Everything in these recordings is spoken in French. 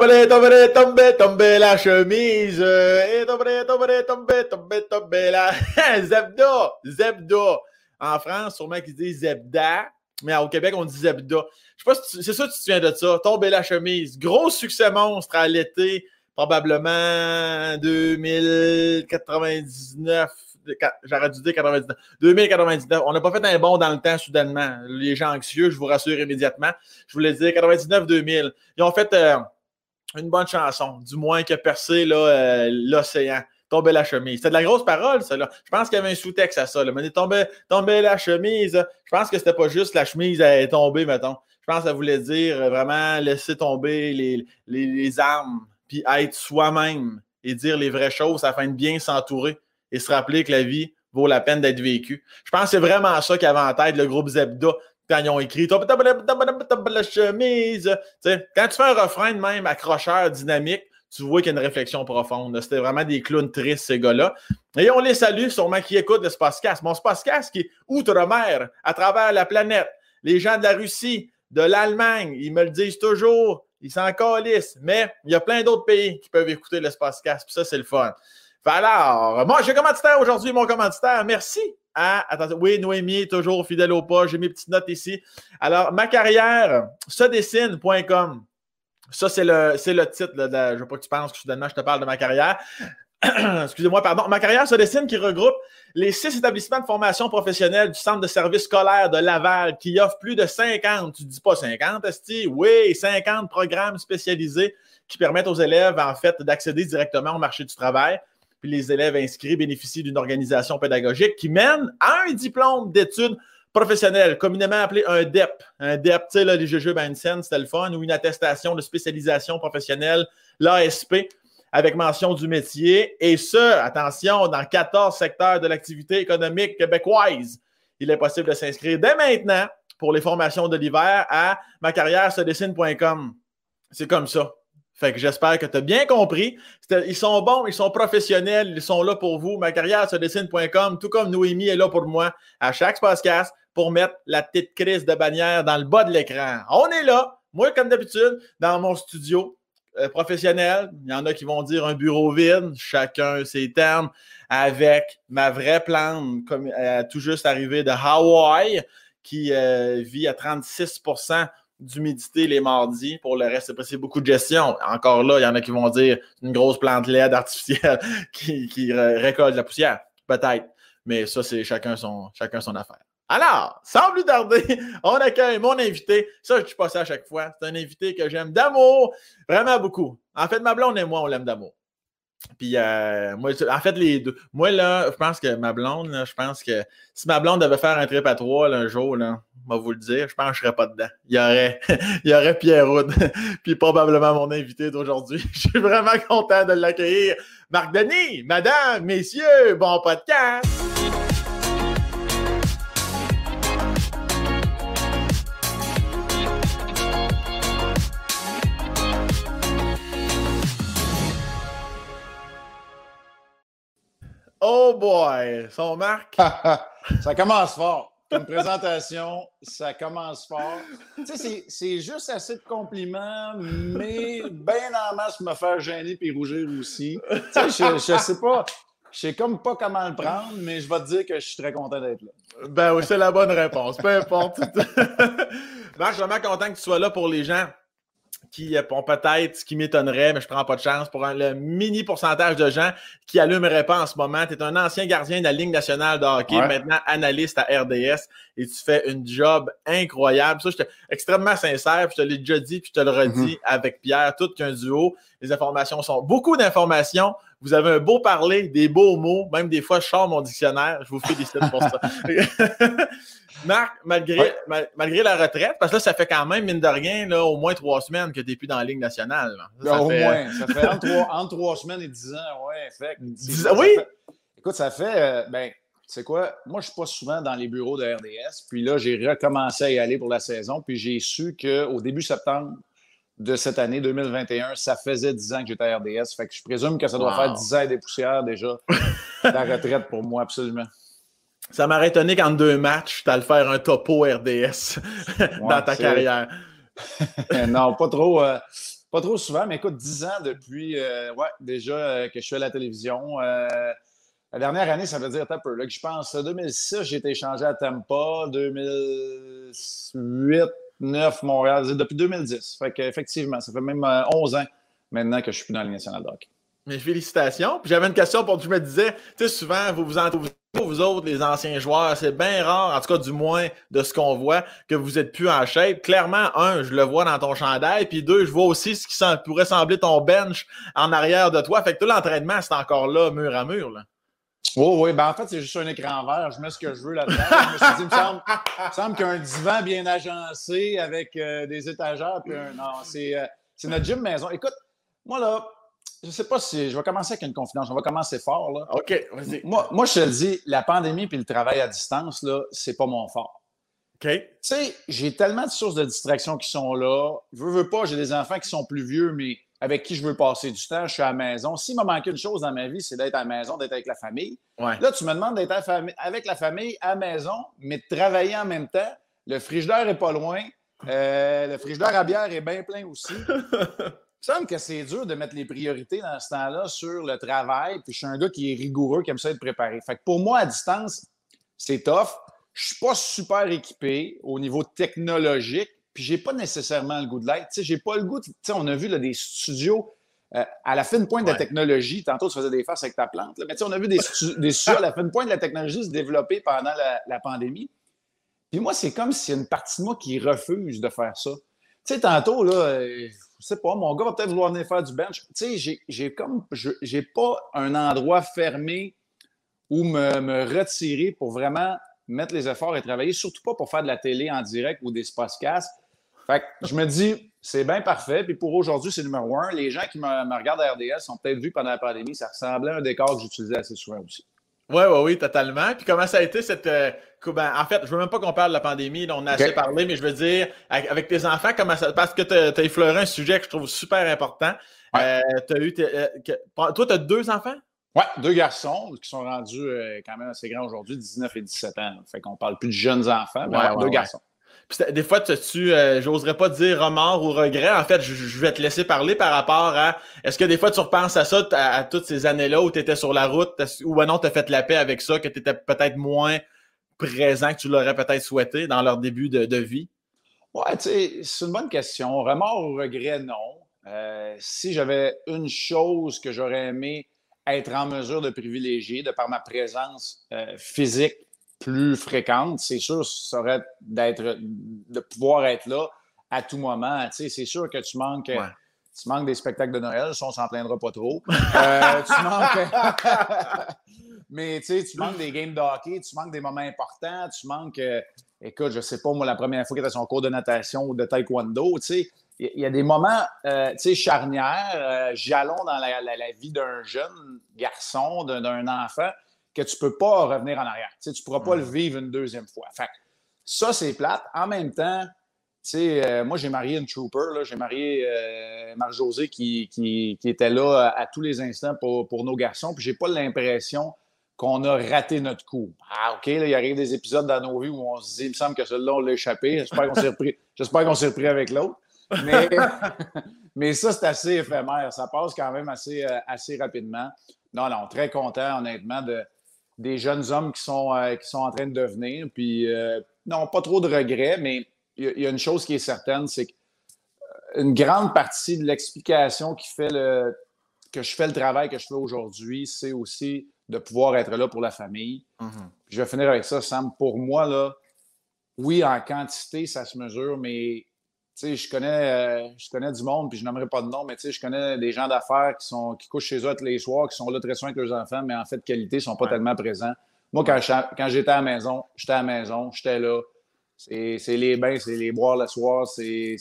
tombé, tombé, tombé, tombé la chemise. Et tombé, tombé, tombé, tombé, tombé la. Zebda! Zebda! En France, sûrement qu'ils disent Zebda, mais au Québec, on dit Zebda. Je sais pas si c'est ça que tu te souviens de ça? Tomber la chemise. Gros succès monstre à l'été, probablement 2099. J'aurais dû dire 99. 2099. On n'a pas fait un bond dans le temps soudainement. Les gens anxieux, je vous rassure immédiatement. Je voulais dire 99-2000. Ils ont fait euh, une bonne chanson, du moins qui a percé euh, l'océan. Tomber la chemise. C'était de la grosse parole, ça. Là. Je pense qu'il y avait un sous-texte à ça. Là. Mais tomber, tomber la chemise. Je pense que c'était pas juste la chemise à tomber, mettons. Je pense que ça voulait dire euh, vraiment laisser tomber les, les, les armes, puis être soi-même et dire les vraies choses afin de bien s'entourer et se rappeler que la vie vaut la peine d'être vécue. Je pense que c'est vraiment ça qu'avait en tête le groupe Zebda quand ils ont écrit la chemise. quand tu fais un refrain de même accrocheur, dynamique, tu vois qu'il y a une réflexion profonde. C'était vraiment des clowns tristes, ces gars-là. Et on les salue, sûrement qui écoutent le Spacecast. Mon Spacecast qui est outre-mer, à travers la planète. Les gens de la Russie, de l'Allemagne, ils me le disent toujours. Ils s'en calissent. Mais il y a plein d'autres pays qui peuvent écouter le Spacecast. Puis ça, c'est le fun. Alors, moi, j'ai commanditaire aujourd'hui, mon commanditaire. Merci à, attendez, oui, Noémie, toujours fidèle au pas. J'ai mes petites notes ici. Alors, ma carrière, se dessine.com. Ça, c'est le, le titre. je ne veux pas que tu penses que soudainement je te parle de ma carrière. Excusez-moi, pardon. Ma carrière se dessine qui regroupe les six établissements de formation professionnelle du Centre de services scolaire de Laval qui offrent plus de 50, tu dis pas 50, Esti? Oui, 50 programmes spécialisés qui permettent aux élèves, en fait, d'accéder directement au marché du travail puis les élèves inscrits bénéficient d'une organisation pédagogique qui mène à un diplôme d'études professionnelles, communément appelé un DEP. Un DEP, tu sais, les c'était le fun, ou une attestation de spécialisation professionnelle, l'ASP, avec mention du métier. Et ce, attention, dans 14 secteurs de l'activité économique québécoise. Il est possible de s'inscrire dès maintenant pour les formations de l'hiver à ma carrière C'est comme ça. Fait que j'espère que tu as bien compris. Ils sont bons, ils sont professionnels, ils sont là pour vous. Ma carrière sur dessine.com, tout comme Noémie est là pour moi à chaque podcast pour mettre la petite crise de bannière dans le bas de l'écran. On est là, moi comme d'habitude, dans mon studio euh, professionnel. Il y en a qui vont dire un bureau vide, chacun ses termes, avec ma vraie plante, euh, tout juste arrivée de Hawaï, qui euh, vit à 36 d'humidité les mardis. Pour le reste, c'est beaucoup de gestion. Encore là, il y en a qui vont dire une grosse plante LED artificielle qui, récolte la poussière. Peut-être. Mais ça, c'est chacun son, affaire. Alors, sans plus tarder, on accueille mon invité. Ça, je dis pas ça à chaque fois. C'est un invité que j'aime d'amour, vraiment beaucoup. En fait, ma blonde et moi, on l'aime d'amour. Puis, euh, moi, en fait, les deux. Moi, là, je pense que ma blonde, je pense que si ma blonde devait faire un trip à trois un jour, là, va vous le dire, je pense que je serais pas dedans. Il y aurait, il y aurait Pierre Roud, puis probablement mon invité d'aujourd'hui. Je suis vraiment content de l'accueillir. Marc Denis, madame, messieurs, bon podcast! Oh boy! Son Marc? ça commence fort. Une présentation, ça commence fort. Tu sais, c'est juste assez de compliments, mais bien en masse me faire gêner puis rougir aussi. Tu sais, je, je sais pas. Je sais comme pas comment le prendre, mais je vais te dire que je suis très content d'être là. Ben oui, c'est la bonne réponse. Peu importe. Marc, je suis vraiment content que tu sois là pour les gens qui euh, ont peut-être ce qui m'étonnerait, mais je ne prends pas de chance, pour un, le mini pourcentage de gens qui allumeraient pas en ce moment. Tu es un ancien gardien de la Ligue nationale de hockey, maintenant analyste à RDS, et tu fais une job incroyable. Ça, je suis extrêmement sincère, puis je te l'ai déjà dit, puis je te le redis mm-hmm. avec Pierre, tout qu'un duo. Les informations sont beaucoup d'informations. Vous avez un beau parler, des beaux mots, même des fois, je sors mon dictionnaire. Je vous félicite pour ça. Marc, malgré, malgré la retraite, parce que là, ça fait quand même, mine de rien, là, au moins trois semaines que tu n'es plus dans la Ligue nationale. Ben, au moins. Ça fait entre trois, semaines et dix ans, ouais. Fait, oui? écoute, ça fait. Euh, ben, c'est quoi? Moi, je ne suis pas souvent dans les bureaux de RDS. Puis là, j'ai recommencé à y aller pour la saison. Puis j'ai su qu'au début septembre de cette année 2021, ça faisait dix ans que j'étais à RDS. Fait que je présume que ça doit faire dix ans des poussières déjà. la retraite pour moi, absolument. Ça m'aurait étonné qu'en deux matchs, tu le faire un topo RDS dans ta carrière. non, pas trop. Euh, Pas trop souvent, mais écoute, 10 ans depuis, euh, ouais, déjà euh, que je suis à la télévision. Euh, la dernière année, ça veut dire un peu. Là, que je pense, 2006, j'ai été échangé à Tampa. 2008, 9, Montréal. Depuis 2010. Fait qu'effectivement, ça fait même 11 ans maintenant que je suis plus dans la nationale de hockey. Mais félicitations. Puis j'avais une question pour tu me disais, tu sais, souvent, vous vous entourez, vous autres, les anciens joueurs, c'est bien rare, en tout cas du moins de ce qu'on voit, que vous êtes plus en shape. Clairement, un, je le vois dans ton chandail, puis deux, je vois aussi ce qui pourrait sembler ton bench en arrière de toi. Fait que tout l'entraînement, c'est encore là, mur à mur. Là. Oui, oui. Ben, en fait, c'est juste un écran vert. Je mets ce que je veux là-dedans. je me suis dit, il me semble, qu'un divan bien agencé avec euh, des étagères. Puis un... Non, euh, c'est notre gym maison. Écoute, moi, là, je ne sais pas si je vais commencer avec une confidence. On va commencer fort. Là. OK, vas-y. Moi, moi, je te le dis, la pandémie puis le travail à distance, là, c'est pas mon fort. OK. Tu sais, j'ai tellement de sources de distraction qui sont là. Je veux, veux pas, j'ai des enfants qui sont plus vieux, mais avec qui je veux passer du temps. Je suis à la maison. S'il m'a manqué une chose dans ma vie, c'est d'être à la maison, d'être avec la famille. Là, tu me demandes d'être avec la famille à la maison, mais de travailler en même temps. Le frigidaire n'est pas loin. Euh, le frigidaire à bière est bien plein aussi. Il me semble que c'est dur de mettre les priorités dans ce temps-là sur le travail. Puis je suis un gars qui est rigoureux, qui aime ça être préparé. Fait que pour moi, à distance, c'est tough. Je suis pas super équipé au niveau technologique. Puis j'ai pas nécessairement le goût de l'être. Tu sais, j'ai pas le goût. Tu sais, on a vu là, des studios euh, à la fine pointe de la technologie. Tantôt, tu faisais des faces avec ta plante. Mais tu sais, on a vu des, des studios à la fine pointe de la technologie se développer pendant la, la pandémie. Puis moi, c'est comme s'il y a une partie de moi qui refuse de faire ça. Tu sais, tantôt, là, euh, je sais pas, mon gars va peut-être vouloir venir faire du bench. Tu sais, j'ai comme, j'ai pas un endroit fermé où me, retirer pour vraiment mettre les efforts et travailler, surtout pas pour faire de la télé en direct ou des podcasts. Fait que je me dis, c'est bien parfait. Puis pour aujourd'hui, c'est numéro un. Les gens qui me, regardent à RDS ont peut-être vu pendant la pandémie, ça ressemblait à un décor que j'utilisais assez souvent aussi. Oui, oui, oui, totalement. Puis comment ça a été cette. Euh, ben, en fait, je veux même pas qu'on parle de la pandémie, on a assez parlé, mais je veux dire, avec tes enfants, comment ça. Parce que tu as, effleuré un sujet que je trouve super important. Euh, as eu euh, toi, tu as deux enfants? Oui, deux garçons qui sont rendus quand même assez grands aujourd'hui, 19 et 17 ans. Fait qu'on parle plus de jeunes enfants, mais deux garçons des fois, tu, tu euh, j'oserais pas dire remords ou regret. En fait, je, vais te laisser parler par rapport à est-ce que des fois tu repenses à ça, à, toutes ces années-là où tu étais sur la route, ou ben non, tu as fait la paix avec ça, que tu étais peut-être moins présent que tu l'aurais peut-être souhaité dans leur début de, vie? Ouais, tu sais, c'est une bonne question. Remords ou regret, non. Euh, si j'avais une chose que j'aurais aimé être en mesure de privilégier de par ma présence euh, physique plus fréquente, c'est sûr, ça aurait d'être, de pouvoir être là à tout moment. Tu sais, c'est sûr que tu manques, tu manques des spectacles de Noël, ça, on s'en plaindra pas trop. Euh, tu manques. Mais tu sais, tu manques des games de hockey, tu manques des moments importants, tu manques. Euh, écoute, je sais pas, moi, la première fois qu'il était son cours de natation ou de taekwondo, tu sais, il y, a des moments, euh, tu sais, charnières, jalons dans la, la vie d'un jeune garçon, d'un enfant que tu ne peux pas revenir en arrière. Tu ne pourras pas le vivre une deuxième fois. Fait, ça, c'est plate. En même temps, euh, moi, j'ai marié une trooper. J'ai marié euh, Marc-José qui, qui, était là à, tous les instants pour, pour nos garçons. Puis, j'ai pas l'impression qu'on a raté notre coup. Ah, OK, là, il arrive des épisodes dans nos vies où on se dit, il me semble que celui-là, on l'a échappé. J'espère qu'on s'est repris, j'espère qu'on s'est repris avec l'autre. Mais, mais ça, c'est assez éphémère. Ça passe quand même assez, euh, assez rapidement. Non, non, très content, honnêtement, de, des jeunes hommes qui sont, euh, qui sont en train de devenir. Puis, euh, non, pas trop de regrets, mais il y, a une chose qui est certaine, c'est qu'une grande partie de l'explication qui fait le, que je fais le travail que je fais aujourd'hui, c'est aussi de pouvoir être là pour la famille. Mm-hmm. Je vais finir avec ça, Sam. Pour moi, là, oui, en quantité, ça se mesure, mais je connais, euh, je connais du monde, puis je n'aimerais pas de nom, mais je connais des gens d'affaires qui, sont, qui couchent chez eux tous les soirs, qui sont là très soin avec leurs enfants, mais en fait, qualité, ne sont pas tellement présents. Moi, quand, quand j'étais à la maison, j'étais à la maison, j'étais là. C'est les bains, c'est les boire le soir, c'est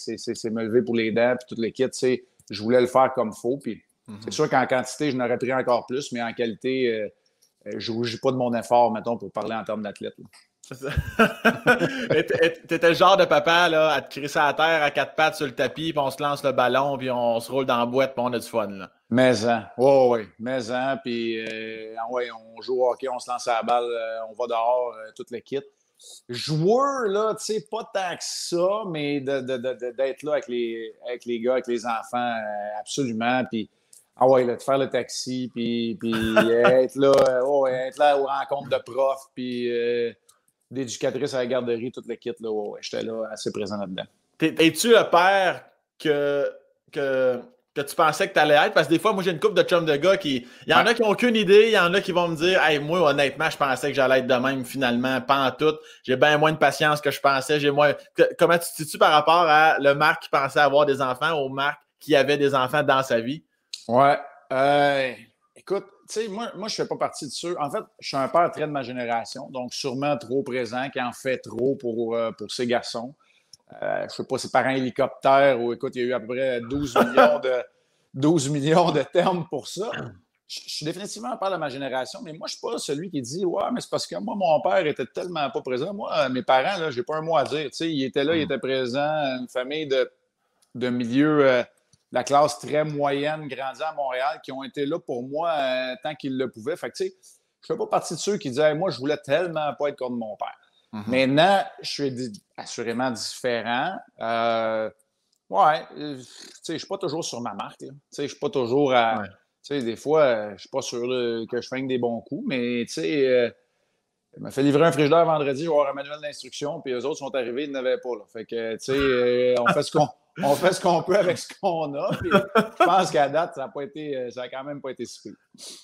me lever pour les dents, puis toutes les kits. Je voulais le faire comme il faut. Puis mm-hmm. c'est sûr qu'en quantité, je n'aurais pris encore plus, mais en qualité, euh, euh, je ne rougis pas de mon effort, mettons, pour parler en termes d'athlète. T'étais le genre de papa là, à te crisser à terre à quatre pattes sur le tapis, puis on se lance le ballon, puis on se roule dans la boîte, puis on a du fun. Là. Mais hein, oui, oui, mais puis euh, ah ouais, on joue au hockey, on se lance à la balle, euh, on va dehors, euh, toute l'équipe. joueur, là, tu sais, pas tant que ça, mais d'être là avec les, avec les gars, avec les enfants, euh, absolument. Puis, ah ouais, là, de faire le taxi, puis, puis être, là, oh, être là aux rencontres de profs, puis euh, d'éducatrices à la garderie, toute l'équipe, là, ouais, j'étais là assez présent là-dedans. Es-tu le père que, que que tu pensais que tu allais être? Parce que des fois, moi, j'ai une couple de chums de gars qui. Il y en a qui n'ont aucune idée, il y en a qui vont me dire Hey, moi, honnêtement, je pensais que j'allais être de même finalement, pas en tout. J'ai bien moins de patience que je pensais. J'ai moins. Comment tu te situes par rapport à le Marc qui pensait avoir des enfants au Marc qui avait des enfants dans sa vie? Ouais. Euh, écoute, tu sais, moi, moi, je fais pas partie de ceux. En fait, je suis un père très de ma génération, donc sûrement trop présent, qui en fait trop pour, euh, pour ses garçons. Euh, je ne sais pas si par un hélicoptère ou écoute, il y a eu à peu près 12 millions de, 12 millions de termes pour ça. Je, suis définitivement pas de ma génération, mais moi, je ne suis pas celui qui dit Ouais, mais c'est parce que moi, mon père était tellement pas présent. Moi, mes parents, je n'ai pas un mot à dire. Tu sais, il était là, il mm. était présent, une famille de, de milieu, euh, la classe très moyenne, grandie à Montréal, qui ont été là pour moi euh, tant qu'ils le pouvaient. Fait que, tu sais, je ne fais pas partie de ceux qui disaient Moi, je voulais tellement pas être comme mon père. Mm-hmm. Maintenant, je suis assurément différent. Euh, ouais, euh, tu sais, je ne suis pas toujours sur ma marque. Tu sais, je suis pas toujours à. Tu sais, des fois, je ne suis pas sûr que je fais des bons coups, mais tu sais, euh, il m'a fait livrer un frigidaire vendredi, je vais avoir un manuel d'instruction, puis eux autres sont arrivés, ils n'avaient pas. Là. Fait que, tu sais, on fait ce qu'on. On fait ce qu'on peut avec ce qu'on a. je pense qu'à date, ça n'a pas été, ça a quand même pas été si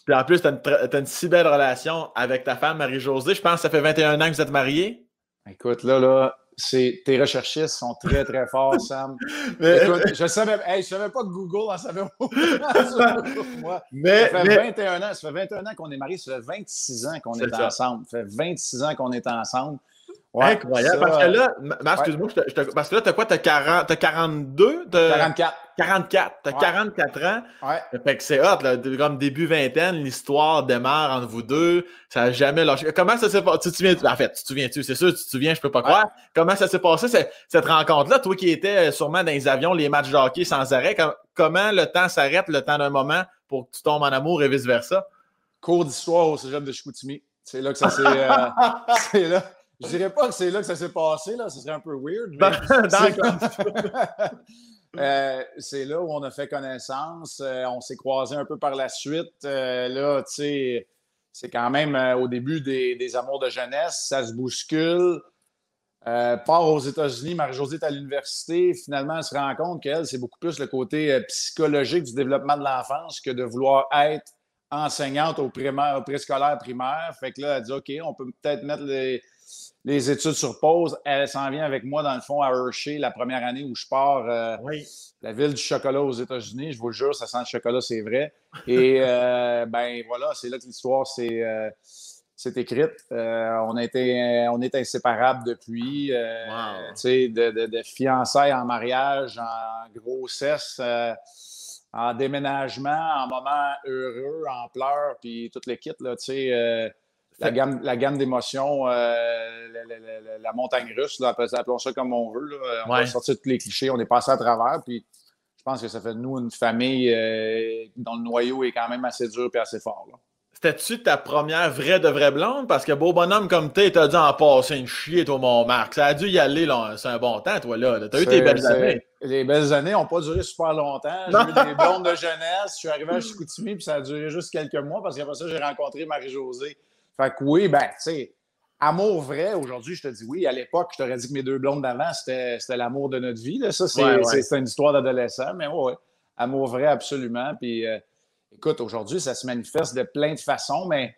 Puis en plus, tu as, une si belle relation avec ta femme, Marie-Josée. Je pense que ça fait 21 ans que vous êtes mariés. Écoute, là, là, tes recherchistes sont très, très forts, Sam. Écoute, je ne savais, savais pas que Google en savait moi. Mais, ça fait 21 ans, ça fait 21 ans qu'on est mariés, ça fait 26 ans qu'on est, ensemble. Ça fait 26 ans qu'on est ensemble. Ouais, Incroyable. parce que là, excuse-moi, parce que là, tu as quoi? Tu as, 40, as 42? 44. 44. Tu as 44 ans. Ouais. Fait que c'est hot, là. Comme début vingtaine, l'histoire démarre entre vous deux. Ça n'a jamais lâché. Comment ça s'est passé? Tu te souviens? En fait, tu te souviens-tu? C'est sûr, tu te souviens, je peux pas croire. Comment ça s'est passé, cette, rencontre-là? Toi qui étais sûrement dans les avions, les matchs de hockey sans arrêt, comment le temps s'arrête, le temps d'un moment pour que tu tombes en amour et vice-versa? Cours d'histoire au cégep de Chicoutimi. C'est là que ça s'est. Euh, c'est là. Je dirais pas que c'est là que ça s'est passé, là. Ce serait un peu weird. Euh, c'est là où on a fait connaissance. Euh, on s'est croisés un peu par la suite. Euh, là, tu sais, c'est quand même au début des, amours de jeunesse. Ça se bouscule. part aux États-Unis, Marie-Josée est à l'université. Finalement, elle se rend compte qu'elle, c'est beaucoup plus le côté psychologique du développement de l'enfance que de vouloir être enseignante au, au préscolaire primaire. Fait que là, elle dit OK, on peut peut-être mettre les, les études sur pause. Elle s'en vient avec moi, dans le fond, à Hershey, la première année où je pars. Euh, la ville du chocolat aux États-Unis. Je vous le jure, ça sent le chocolat, c'est vrai. Et euh, ben voilà, c'est là que l'histoire s'est euh, écrite. on, a été, on est inséparables depuis. De, de, de, fiançailles en mariage, en grossesse en déménagement, en moment heureux, en pleurs, puis toute le kit, là, tu sais, la gamme, la gamme d'émotions, euh, la, montagne russe, là, appelons ça comme on veut. On va sortir tous les clichés, on est passé à travers. Puis je pense que ça fait de nous une famille euh, dont le noyau est quand même assez dur et assez fort. C'était-tu ta première vraie de vraie blonde? Parce que beau bonhomme comme tu t'as dû en passer une chier, toi, mon Marc. Ça a dû y aller, c'est un bon temps, toi, là. T'as eu tes belles années. Les belles années n'ont pas duré super longtemps. J'ai eu des blondes de jeunesse. Je suis arrivé à Chicoutimi, puis ça a duré juste quelques mois, parce qu'après ça, j'ai rencontré Marie-Josée fait que oui, ben, tu sais, amour vrai, aujourd'hui, je te dis oui. À l'époque, je t'aurais dit que mes deux blondes d'avant, c'était l'amour de notre vie. Là. Ça, c'est une histoire d'adolescent, mais oui, amour vrai, absolument. Puis, euh, écoute, aujourd'hui, ça se manifeste de plein de façons, mais,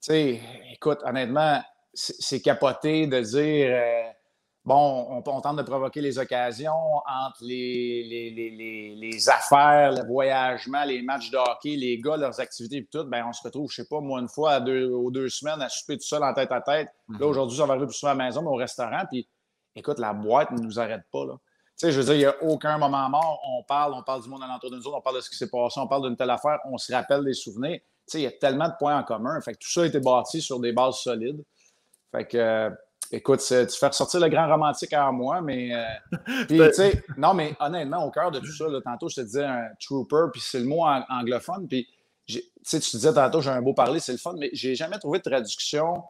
tu sais, écoute, honnêtement, c'est capoté de dire. Euh, bon, on, tente de provoquer les occasions entre les, les, affaires, le voyagement, les matchs de hockey, les gars, leurs activités et tout. Ben, on se retrouve, je sais pas, moi, une fois à deux, aux deux semaines à souper tout seul en tête à tête. Là, mhm. aujourd'hui, ça va arriver plus souvent à la maison, mais au restaurant. Puis, écoute, la boîte ne nous arrête pas. Là. Tu sais, je veux dire, il n'y a aucun moment mort. On parle, on parle du monde alentour nous autres, on parle de ce qui s'est passé, on parle d'une telle affaire, on se rappelle des souvenirs. Tu sais, il y a tellement de points en commun. Fait que tout ça a été bâti sur des bases solides. Fait que Écoute, tu fais ressortir le grand romantique en moi, mais. Euh, puis, tu sais, non, mais honnêtement, au cœur de tout ça, tantôt, je te disais un trooper, puis c'est le mot anglophone. Puis, tu sais, tu te disais tantôt, j'ai un beau parler, c'est le fun, mais j'ai jamais trouvé de traduction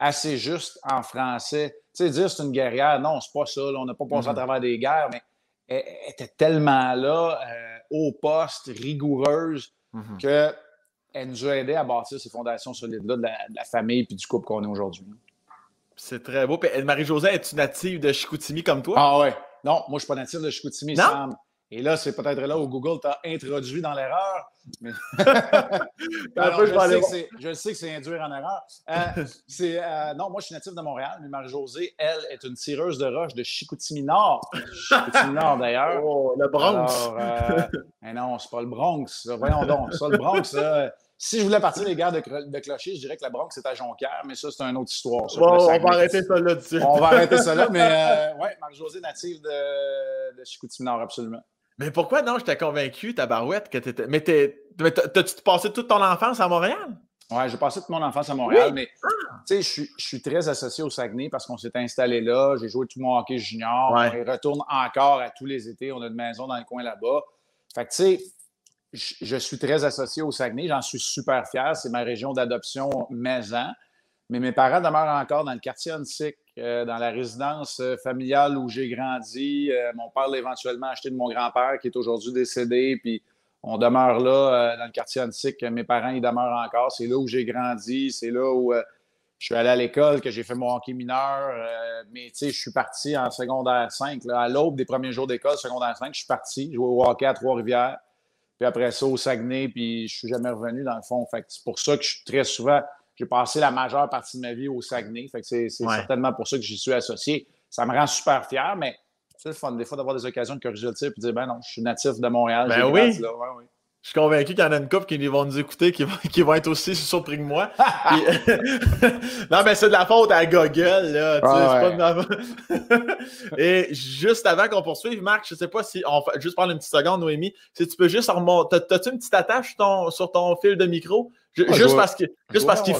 assez juste en français. Tu sais, dire c'est une guerrière, non, c'est pas ça. on n'a pas passé à mm-hmm. travers des guerres, mais elle, était tellement là, euh, au poste, rigoureuse, mm-hmm. qu'elle nous a aidé à bâtir ces fondations solides-là de, la, famille et du couple qu'on est aujourd'hui. C'est très beau. Marie-Josée, es-tu native de Chicoutimi comme toi? Ah ouais. Non, moi, je ne suis pas native de Chicoutimi, Sam. Et là, c'est peut-être là où Google t'a introduit dans l'erreur. Mais... je, sais que c'est induire en erreur. Euh, euh, non, moi, je suis natif de Montréal, mais Marie-Josée, elle, est une tireuse de roche de Chicoutimi-Nord. Chicoutimi-Nord, d'ailleurs. Oh, le Bronx. Euh, mais non, c'est pas le Bronx. Voyons donc. Ça, le Bronx, si je voulais partir des guerres de, de clocher, je dirais que la Bronx, c'est à Jonquière, mais ça, c'est une autre histoire. bon, on va arrêter ça là dessus. On va arrêter ça là, mais oui, Marie-Josée, native de, de Chicoutimi-Nord, absolument. Mais pourquoi non, j'étais convaincu, ta barouette, que t'étais. Mais t'as-tu passé toute ton enfance à Montréal? Oui, j'ai passé toute mon enfance à Montréal, mais ah! tu sais, je suis très associé au Saguenay parce qu'on s'est installé là. J'ai joué tout mon hockey junior. On retourne encore à tous les étés. On a une maison dans le coin là-bas. Fait que tu sais, je suis très associé au Saguenay. J'en suis super fier. C'est ma région d'adoption maison. Mais mes parents demeurent encore dans le quartier Huntsic, euh, dans la résidence euh, familiale où j'ai grandi. Euh, mon père l'a éventuellement acheté de mon grand-père qui est aujourd'hui décédé. Puis on demeure là, dans le quartier Huntsic. Mes parents, ils demeurent encore. C'est là où j'ai grandi. C'est là où je suis allé à l'école, que j'ai fait mon hockey mineur. mais tu sais, je suis parti en secondaire 5. à l'aube des premiers jours d'école, secondaire 5, je suis parti jouer au hockey à Trois-Rivières. Puis après ça, au Saguenay, puis je suis jamais revenu dans le fond. Fait c'est pour ça que je suis très souvent j'ai passé la majeure partie de ma vie au Saguenay. Fait que c'est, certainement pour ça que j'y suis associé. Ça me rend super fier, mais c'est le fun des fois d'avoir des occasions de corriger le tir et de dire ben non, je suis natif de Montréal. Ben oui. Je suis convaincu qu'il y en a une couple qui vont nous écouter, qui vont, qui vont être aussi surpris que moi. non, mais c'est de la faute à Google, là. pas Et juste avant qu'on poursuive, Marc, je sais pas si on fait juste prendre une petite seconde, Noémie, si tu peux juste remonter. T'as-tu une petite attache sur ton, sur ton fil de micro? juste, parce que, juste parce qu'il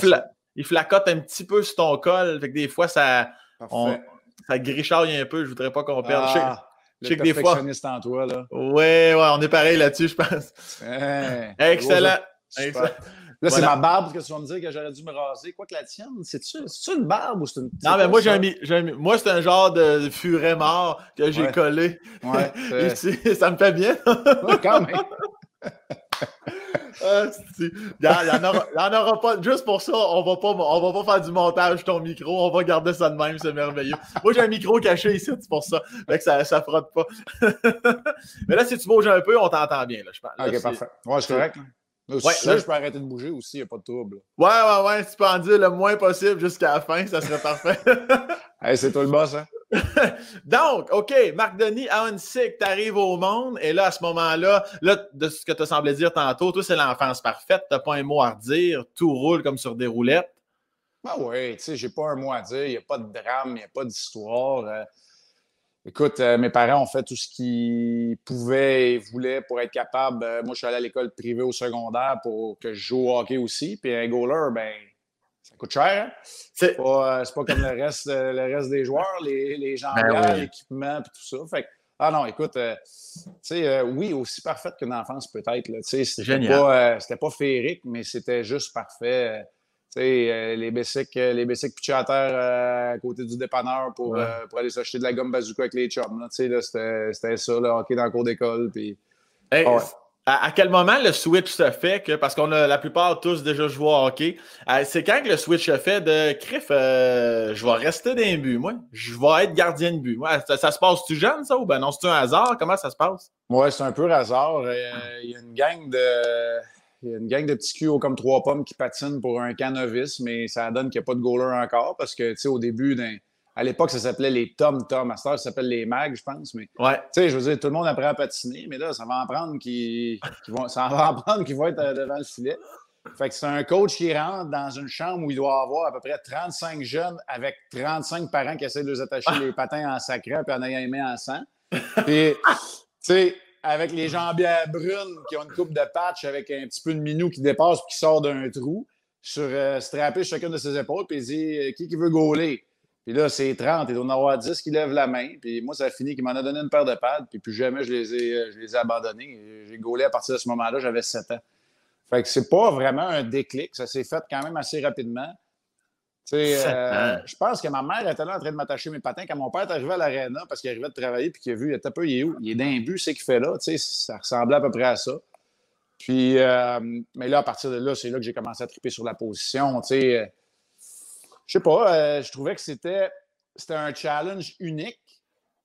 il flacote un petit peu sur ton col. Fait que des fois, ça, on, ça un peu. Je voudrais pas qu'on perde. Ah, des fois. en toi, là. Ouais, ouais, on est pareil là-dessus, je pense. Excellent. Là, c'est ma barbe que tu vas me dire que j'aurais dû me raser. Quoi que la tienne, c'est-tu une barbe ou c'est une. Non, mais moi, j'ai un, moi, c'est un genre de furet mort que j'ai collé. Ouais. ça me fait bien. quand même. Ah, il n'y en, aura pas. Juste pour ça, on va pas, on va pas faire du montage ton micro. On va garder ça de même, c'est merveilleux. Moi, j'ai un micro caché ici, c'est pour ça. Fait que ça, ça frotte pas. Mais là, si tu bouges un peu, on t'entend bien. Là, je pense. ok, parfait. Ouais, c'est correct. Ouais, là, je peux arrêter de bouger aussi, il n'y a pas de trouble. Ouais, ouais, ouais. Si tu peux en dire le moins possible jusqu'à la fin, ça serait parfait. c'est toi le boss, hein? Donc, OK, Marc Denis, à tu arrives au monde, et là, à ce moment-là, là, de ce que tu semblé dire tantôt, toi, c'est l'enfance parfaite, tu n'as pas un mot à redire, tout roule comme sur des roulettes. Ben oui, tu sais, j'ai pas un mot à dire, il n'y a pas de drame, il n'y a pas d'histoire. Euh. écoute, euh, mes parents ont fait tout ce qu'ils pouvaient et voulaient pour être capables. Euh, moi, je suis allé à l'école privée au secondaire pour que je joue au hockey aussi, puis un goaler, ben coûte cher. Hein? C'est pas, euh, pas, comme le reste, euh, le reste des joueurs, les, les gens ben l'équipement et tout ça. Fait ah non, écoute, euh, tu sais, oui, aussi parfaite qu'une enfance peut-être. C'était pas, c'était pas féerique, mais c'était juste parfait. Tu sais, les bessics, les bessics pitchés à terre à côté du dépanneur pour, pour aller s'acheter de la gomme bazooka avec les chums. C'était ça, le hockey dans le cours d'école. Puis, ah à, quel moment le switch se fait que, parce qu'on a la plupart tous déjà joué au hockey, euh, c'est quand que le switch se fait de Criff, euh, je vais rester dans but, moi. Je vais être gardien de but. ça, se passe-tu jeune, ça, ou ben non, c'est un hasard? Comment ça se passe? Ouais, c'est un peu hasard. Euh, il y a une gang de. Il y a une gang de petits culs comme trois pommes qui patinent pour un camp novice, mais ça donne qu'il n'y a pas de goaler encore parce que, tu sais, au début d'un à l'époque, ça s'appelait les Tom Tom. À ça s'appelle les Mag, je pense. Mais, ouais. Tu sais, je veux dire, tout le monde apprend à patiner, mais là, ça va en prendre qui, vont, ça va en prendre qui vont être euh, devant le filet. Fait que c'est un coach qui rentre dans une chambre où il doit avoir à peu près 35 jeunes avec 35 parents qui essaient de les attacher les patins en sacré puis en ayant mains en sang. Puis, tu sais, avec les jambières brunes qui ont une coupe de patch avec un petit peu de minou qui dépasse puis qui sort d'un trou, sur euh, strappé chacune de ses épaules, puis il dit euh, Qui qui veut gauler? Puis là, c'est 30, il doit en avoir 10 qui lèvent la main. Puis moi, ça a fini qu'il m'en a donné une paire de pads, puis plus jamais je les ai, euh, je les ai abandonnés. J'ai gaulé à partir de ce moment-là, j'avais 7 ans. Fait que c'est pas vraiment un déclic, ça s'est fait quand même assez rapidement. Tu Euh, je pense que ma mère était là en train de m'attacher mes patins quand mon père est arrivé à l'aréna parce qu'il arrivait de travailler puis qu'il a vu, il était un peu, il est où? Il est d'un but, c'est qu'il fait là. Ça ressemblait à peu près à ça. Puis, euh, mais là, à partir de là, c'est là que j'ai commencé à triper sur la position. Je sais pas, euh, je trouvais que c'était un challenge unique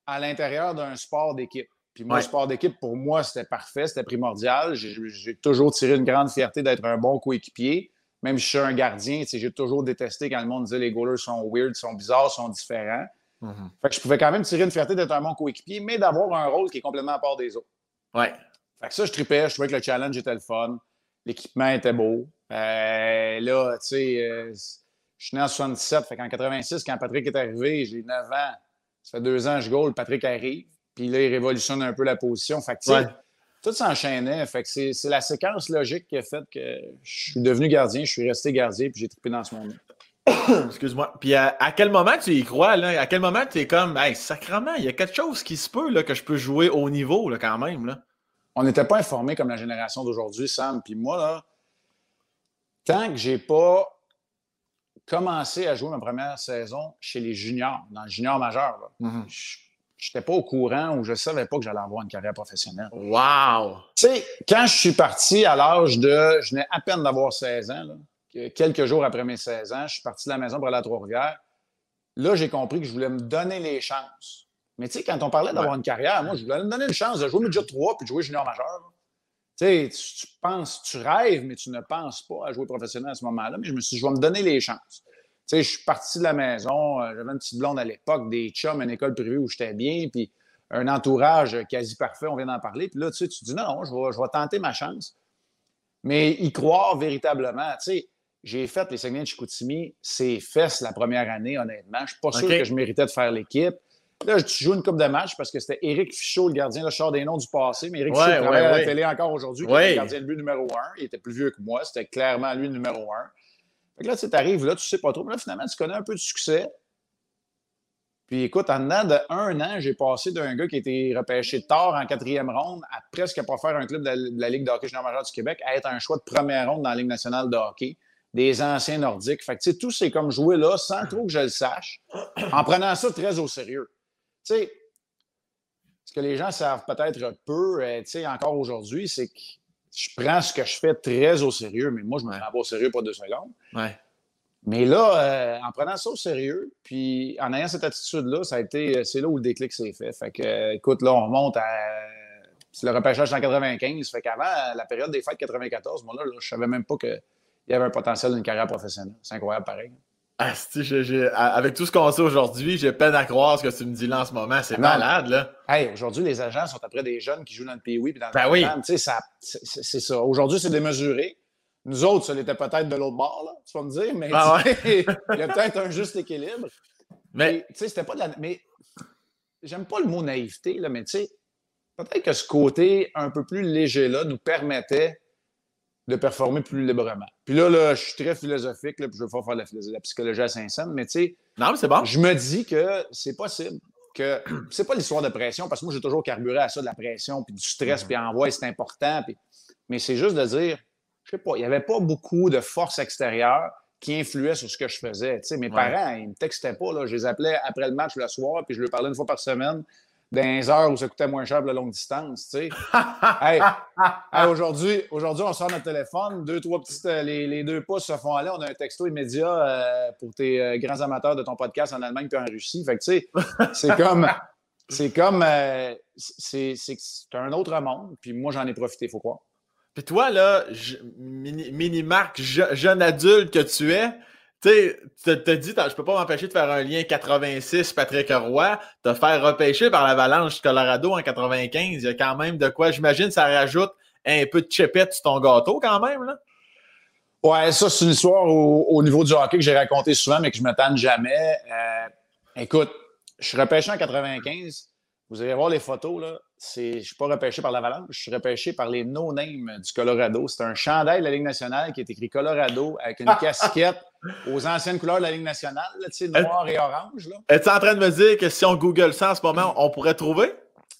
à l'intérieur d'un sport d'équipe. Puis moi, le sport d'équipe, pour moi, c'était parfait, c'était primordial. J'ai toujours tiré une grande fierté d'être un bon coéquipier même si je suis un gardien, j'ai toujours détesté quand le monde disait les goalers sont weird, sont bizarres, sont différents. Mhm. Fait que je pouvais quand même tirer une fierté d'être un bon coéquipier, mais d'avoir un rôle qui est complètement à part des autres. Ouais. Fait que ça, je tripais, je trouvais que le challenge était le fun, l'équipement était beau. Euh, là, tu sais, euh, je suis né en 77, fait qu'en 86, quand Patrick est arrivé, j'ai 9 ans. Ça fait deux ans que je goal, Patrick arrive, puis là, il révolutionne un peu la position. Fait que, tu sais, tout s'enchaînait. Fait que c'est la séquence logique qui a fait que je suis devenu gardien, je suis resté gardien, puis j'ai trippé dans ce monde. Excuse-moi. Puis à, quel moment tu y crois, là? À quel moment tu es comme, hey, sacrement, il y a quelque chose qui se peut, là, que je peux jouer au niveau, là, quand même, là? On n'était pas informés comme la génération d'aujourd'hui, Sam. Puis moi, là, tant que j'ai pas commencé à jouer ma première saison chez les juniors, dans le junior majeur, là, mm-hmm je n'étais pas au courant ou je ne savais pas que j'allais avoir une carrière professionnelle. Wow! Tu sais, quand je suis parti à l'âge de. Je venais à peine d'avoir 16 ans, quelques jours après mes 16 ans, je suis parti de la maison pour aller à Trois-Rivières. Là, j'ai compris que je voulais me donner les chances. Mais tu sais, quand on parlait d'avoir une carrière, moi, je voulais me donner une chance de jouer midget 3 puis de jouer junior majeur. Tu sais, tu penses, tu rêves, mais tu ne penses pas à jouer professionnel à ce moment-là. Mais je me suis dit, je vais me donner les chances. Tu sais, je suis parti de la maison, euh, j'avais une petite blonde à l'époque, des chums, une école privée où j'étais bien, puis un entourage quasi parfait, on vient d'en parler. Puis là, tu sais, tu dis non, non, je vais, je vais tenter ma chance. Mais y croire véritablement, tu sais, j'ai fait les Saguenay de Chicoutimi, c'est fesses la première année, honnêtement. Je suis pas sûr que je méritais de faire l'équipe. Là, je joue une coupe de match parce que c'était Éric Fichot, le gardien. Là, je sors des noms du passé, mais Éric Fichot travaille à la télé encore aujourd'hui, qui est le gardien de but numéro un. Il était plus vieux que moi. C'était clairement lui le numéro un. Fait que là, tu arrives là, tu sais pas trop. Mais là, finalement, tu connais un peu de succès. Puis écoute, en dedans de un an, j'ai passé d'un gars qui a été repêché tard en quatrième ronde à presque pas faire un club de la, Ligue de hockey junior majeur du Québec, à être un choix de première ronde dans la Ligue nationale de hockey, des anciens nordiques. Fait que tu sais, tout c'est comme jouer là sans trop que je le sache, en prenant ça très au sérieux. Tu sais, ce que les gens savent peut-être peu, euh, tu sais, encore aujourd'hui, c'est que je prends ce que je fais très au sérieux, mais moi, je me prends pas au sérieux pas deux secondes. Mais là, euh, en prenant ça au sérieux, puis en ayant cette attitude-là, ça a été, c'est là où le déclic s'est fait. Fait que, écoute, là, on remonte à. C'est le repêchage en 95. Fait qu'avant la période des fêtes 94, moi, là, là je savais même pas qu'il y avait un potentiel d'une carrière professionnelle. C'est incroyable, pareil. Ah, avec tout ce qu'on sait aujourd'hui, j'ai peine à croire ce que tu me dis là en ce moment. C'est malade, là. Hey, aujourd'hui, les agents sont après des jeunes qui jouent dans le pays puis dans le ben oui. C'est ça. Aujourd'hui, c'est démesuré. Nous autres, ça l'était peut-être de l'autre bord, là, tu vas me dire, mais ah il y a peut-être un juste équilibre. Mais, tu sais, c'était pas de la. Mais j'aime pas le mot naïveté, là, mais tu sais, peut-être que ce côté un peu plus léger-là nous permettait de performer plus librement. Puis là, là je suis très philosophique, là, puis je veux pas faire la, la psychologie à Saint-Saëns, mais tu sais, non, c'est bon. je me dis que c'est possible que c'est pas l'histoire de pression, parce que moi, j'ai toujours carburé à ça, de la pression, puis du stress, mm-hmm. puis envoi, c'est important, puis... mais c'est juste de dire, je sais pas, il n'y avait pas beaucoup de force extérieure qui influait sur ce que je faisais. Tu sais, mes parents, ils ne me textaient pas, là, je les appelais après le match le soir, puis je leur parlais une fois par semaine dans les heures où ça coûtait moins cher pour la longue distance, tu sais. hey, aujourd'hui, aujourd'hui, on sort notre téléphone, deux, trois petites, euh, les, deux pouces se font aller, on a un texto immédiat euh, pour tes euh, grands amateurs de ton podcast en Allemagne puis en Russie. Fait que, tu sais, c'est comme, c'est comme, c'est, un autre monde, puis moi, j'en ai profité, faut croire. Puis toi, là, mini-marque, jeune adulte que tu es, tu sais, t'as dit, je peux pas m'empêcher de faire un lien 86 Patrick Roy, te faire repêcher par l'Avalanche Colorado en 95. Il y a quand même de quoi, j'imagine, ça rajoute un peu de chipette sur ton gâteau quand même, là. Ouais, ça, c'est une histoire au, niveau du hockey que j'ai raconté souvent, mais que je ne m'attends jamais. Euh, écoute, je suis repêché en 95. Vous allez voir les photos, là. Je ne suis pas repêché par l'Avalanche, je suis repêché par les no-names du Colorado. C'est un chandail de la Ligue nationale qui est écrit Colorado avec une casquette aux anciennes couleurs de la Ligue nationale, là, noir et orange. Es-tu en train de me dire que si on Google ça en ce moment, on pourrait trouver?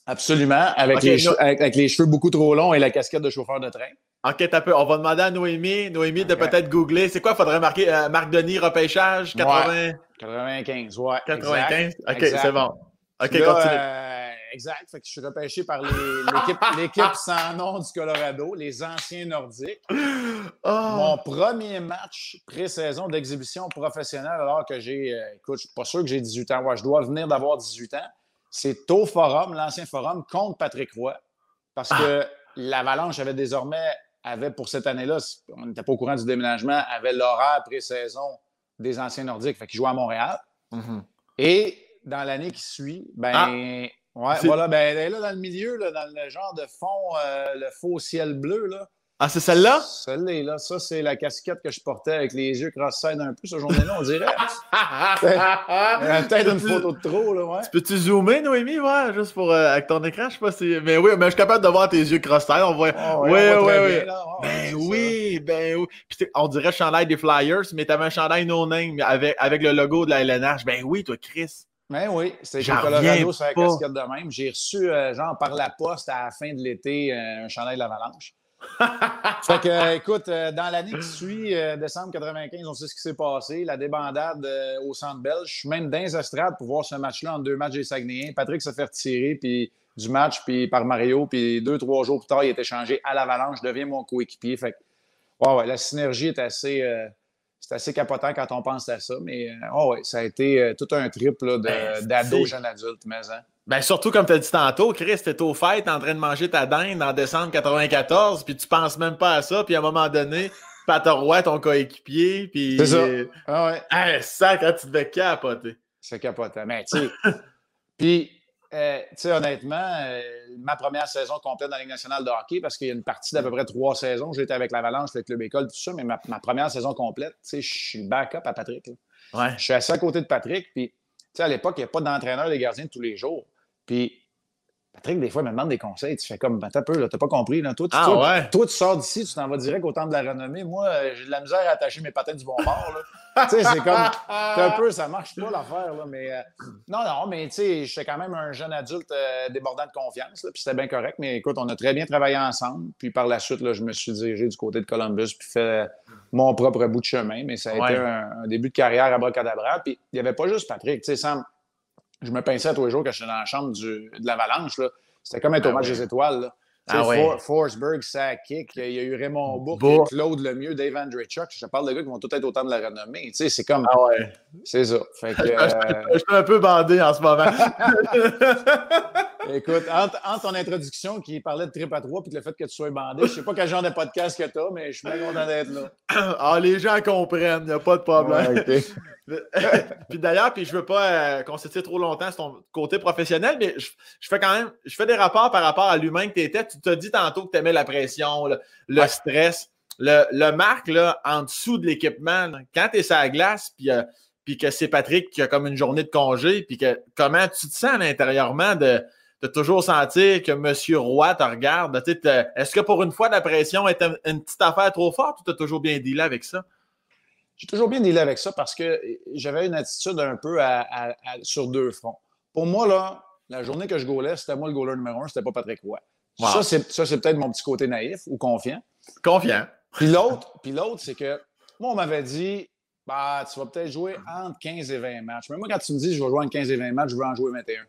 Absolument, avec, les, cheveux, avec, les cheveux beaucoup trop longs et la casquette de chauffeur de train. Ok, peu. On va demander à Noémie, Noémie de peut-être googler. C'est quoi? Il faudrait marquer euh, Marc Denis, repêchage, 80... 95, ouais. 95? Ok, c'est bon. Ok, continue. Euh, exact. Fait que je suis repêché par l'équipe sans nom du Colorado, les anciens nordiques. Oh. Mon premier match pré-saison d'exhibition professionnelle, alors que j'ai. Euh, écoute, je suis pas sûr que j'ai 18 ans. Ouais, je dois venir d'avoir 18 ans. C'est au Forum, l'ancien Forum, contre Patrick Roy. Parce ah. que l'Avalanche avait désormais avait pour cette année-là, on n'était pas au courant du déménagement, avait l'horaire pré-saison des anciens Nordiques. Fait qu'il jouait à Montréal. Mm-hmm. Et dans l'année qui suit, ben, ah! Ouais, voilà, ben, là, dans le milieu, là, dans le genre de fond, euh, le faux ciel bleu, là, ah, c'est celle-là? Celle-là, là. Ça, c'est la casquette que je portais avec les yeux cross-side un peu ce journée-là, on dirait. Peut-être une photo de trop, là, ouais. Tu peux-tu zoomer, Noémie, ouais, juste pour, euh, avec ton écran? Je sais pas si. Mais oui, mais je suis capable de voir tes yeux cross-side. On voit. oui, oui, oui. Ben oui, ben oui. Puis on dirait chandail des Flyers, mais t'avais un chandail no-name avec, avec le logo de la LNH. Ben oui, toi, Chris. Ben oui, c'était chez Colorado sur la casquette de même. J'ai reçu, euh, genre, par la poste à la fin de l'été, euh, un chandail de l'Avalanche fait que, euh, écoute, dans l'année qui suit, décembre 95, on sait ce qui s'est passé. La débandade au centre belge. Je suis même dans les estrades pour voir ce match-là en deux matchs des Saguenayens. Patrick se fait retirer puis, du match puis, par Mario. Puis deux, trois jours plus tard, il est échangé à l'Avalanche. Je deviens mon coéquipier. Fait que, ouais, la synergie est assez, c'est assez capotant quand on pense à ça. Mais ouais, ça a été tout un trip ben, d'ado, jeune adulte, mais hein. Ben, surtout comme tu as dit tantôt, Chris, t'es au fait, en train de manger ta dinde en décembre 94, puis tu penses même pas à ça, puis à un moment donné, Roy, ton coéquipier, puis. C'est ça. Ah ouais. Hey, ça, quand tu devais capoter. C'est capotant. Mais, tu sais. puis, euh, tu sais, honnêtement, euh, ma première saison complète dans la Ligue nationale de hockey, parce qu'il y a une partie d'à peu près trois saisons, j'étais avec l'Avalanche, le club école, tout ça, mais ma, première saison complète, tu sais, je suis le backup à Patrick. Ouais. Je suis assis à côté de Patrick, puis, tu sais, à l'époque, il n'y a pas d'entraîneur des gardiens tous les jours. Puis Patrick, des fois, il me demande des conseils. Tu fais comme, ben, t'as peu, t'as pas compris. Là. Toi, tu, ah, toi, tu sors d'ici, tu t'en vas direct au temple de la renommée. Moi, euh, j'ai de la misère à attacher mes patins du bon bord. tu sais, c'est comme, un peu, ça marche pas l'affaire. Là, mais euh, non, non, mais tu sais, j'étais quand même un jeune adulte euh, débordant de confiance. puis c'était bien correct. Mais écoute, on a très bien travaillé ensemble. Puis par la suite, là, je me suis dirigé du côté de Columbus, puis fait mon propre bout de chemin. Mais ça a été un, début de carrière à bras Puis il n'y avait pas juste Patrick. Tu sais, Sam, je me pinçais tous les jours quand j'étais dans la chambre du, de l'Avalanche. C'était comme être au match des étoiles. Là. Ah For, Forsberg, Sakic, il y a eu Raymond Bourque, Claude Lemieux, Dave Andrechuk. Je parle de gars qui vont tous être autant de la renommée. Tu sais, c'est comme. Ah ouais. C'est ça. Fait que, je suis un peu bandé en ce moment. Écoute, entre, ton introduction qui parlait de trip à trois puis le fait que tu sois bandé, je sais pas quel genre de podcast que tu as, mais je suis bien content d'être là. Ah, les gens comprennent, il n'y a pas de problème. puis d'ailleurs, puis je veux pas euh, qu'on trop longtemps sur ton côté professionnel, mais je, fais quand même, je fais des rapports par rapport à l'humain que tu étais. Tu t'as dit tantôt que tu aimais la pression, le, stress. Le, le marque là, en dessous de l'équipement, quand tu es sur la glace, puis, euh, puis que c'est Patrick qui a comme une journée de congé, puis que comment tu te sens à l'intérieurement de de toujours sentir que M. Roy te regarde. Est-ce que pour une fois, la pression est une, petite affaire trop forte ou tu as toujours bien dealé avec ça? J'ai toujours bien dealé avec ça parce que j'avais une attitude un peu sur deux fronts. Pour moi, là, la journée que je gaulais, c'était moi le goaler numéro un, c'était pas Patrick Roy. Ça, c'est peut-être mon petit côté naïf ou confiant. Confiant. Puis l'autre, c'est que moi, on m'avait dit bah, tu vas peut-être jouer entre 15 et 20 matchs. Mais moi, quand tu me dis je vais jouer entre 15 et 20 matchs, je veux en jouer 21.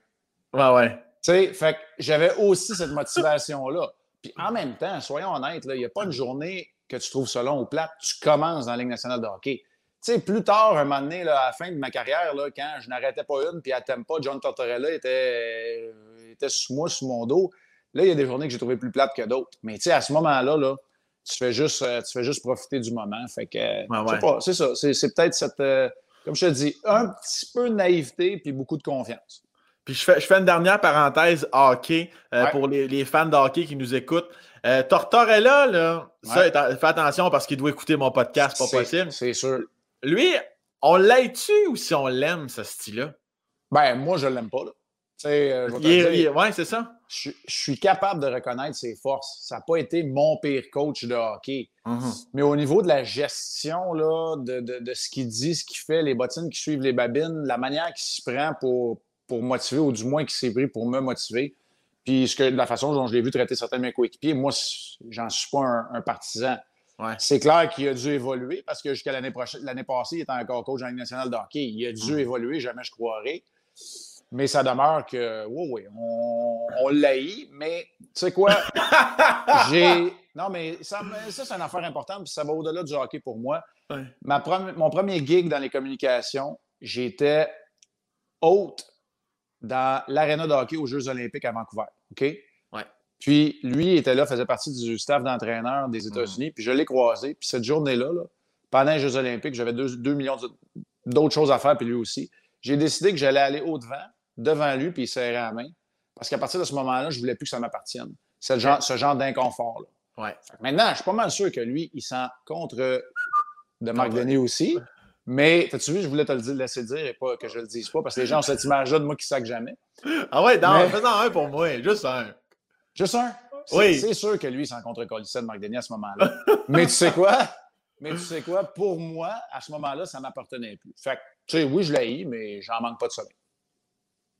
Ouais, ouais sais, fait j'avais aussi cette motivation-là. Puis en même temps, soyons honnêtes, il n'y a pas une journée que tu trouves ça long ou plate. Tu commences dans la Ligue nationale de hockey. Tu sais, plus tard, un moment donné, là, à la fin de ma carrière, là, quand je n'arrêtais pas une, puis à pas, John Tortorella était, était sous moi, sous mon dos, là, il y a des journées que j'ai trouvé plus plates que d'autres. Mais tu sais, à ce moment-là, là, tu fais juste, euh, tu fais juste profiter du moment. Fait que, c'est ça. C'est peut-être cette, euh, comme je te dis, un petit peu de naïveté puis beaucoup de confiance. Puis je fais, je fais une dernière parenthèse hockey euh, pour les, fans de hockey qui nous écoutent. Euh, Tortorella, là, ça, fais attention parce qu'il doit écouter mon podcast, pas possible. C'est sûr. Lui, on l'aide-tu ou si on l'aime, ce style-là? Ben, moi, je l'aime pas. Là. Euh, oui, c'est ça. Je, suis capable de reconnaître ses forces. Ça n'a pas été mon pire coach de hockey. Mm-hmm. Mais au niveau de la gestion là, de, de, de ce qu'il dit, ce qu'il fait, les bottines qui suivent les babines, la manière qu'il s'y prend pour, pour motiver, ou du moins qui s'est pris pour me motiver. Puis ce que, la façon dont je l'ai vu traiter certains de mes coéquipiers, moi, j'en suis pas un, partisan. C'est clair qu'il a dû évoluer parce que jusqu'à l'année prochaine, l'année passée, il était encore coach en Ligue nationale de hockey. Il a dû mm. évoluer, jamais je croirais. Mais ça demeure que, oui, oui, on, on eu, mais tu sais quoi? j'ai. Non, mais ça, c'est une affaire importante, puis ça va au-delà du hockey pour moi. Ma mon premier gig dans les communications, j'étais hôte dans l'aréna de hockey aux Jeux Olympiques à Vancouver. OK? Ouais. Puis lui était là, faisait partie du staff d'entraîneur des États-Unis, puis je l'ai croisé. Puis cette journée-là, pendant les Jeux Olympiques, j'avais deux, millions d'autres choses à faire, puis lui aussi. J'ai décidé que j'allais aller au-devant devant lui puis il serrait la main. Parce qu'à partir de ce moment-là, je ne voulais plus que ça m'appartienne. C'est genre, ce genre d'inconfort-là. Ouais. Maintenant, je suis pas mal sûr que lui, il sent contre de Marc Denis aussi. Mais, as-tu vu, je voulais te le laisser dire et pas que je le dise pas, parce que les gens ont cette image-là de moi qui sac jamais. Ah ouais, non, fais-en un pour moi, juste un. Juste un? Oui. C'est sûr que lui, il s'en contre de Marc Denis à ce moment-là. Mais tu sais quoi? Mais tu sais quoi? Pour moi, à ce moment-là, ça ne m'appartenait plus. Fait que, tu sais, oui, je l'ai eu, mais j'en manque pas de sommeil.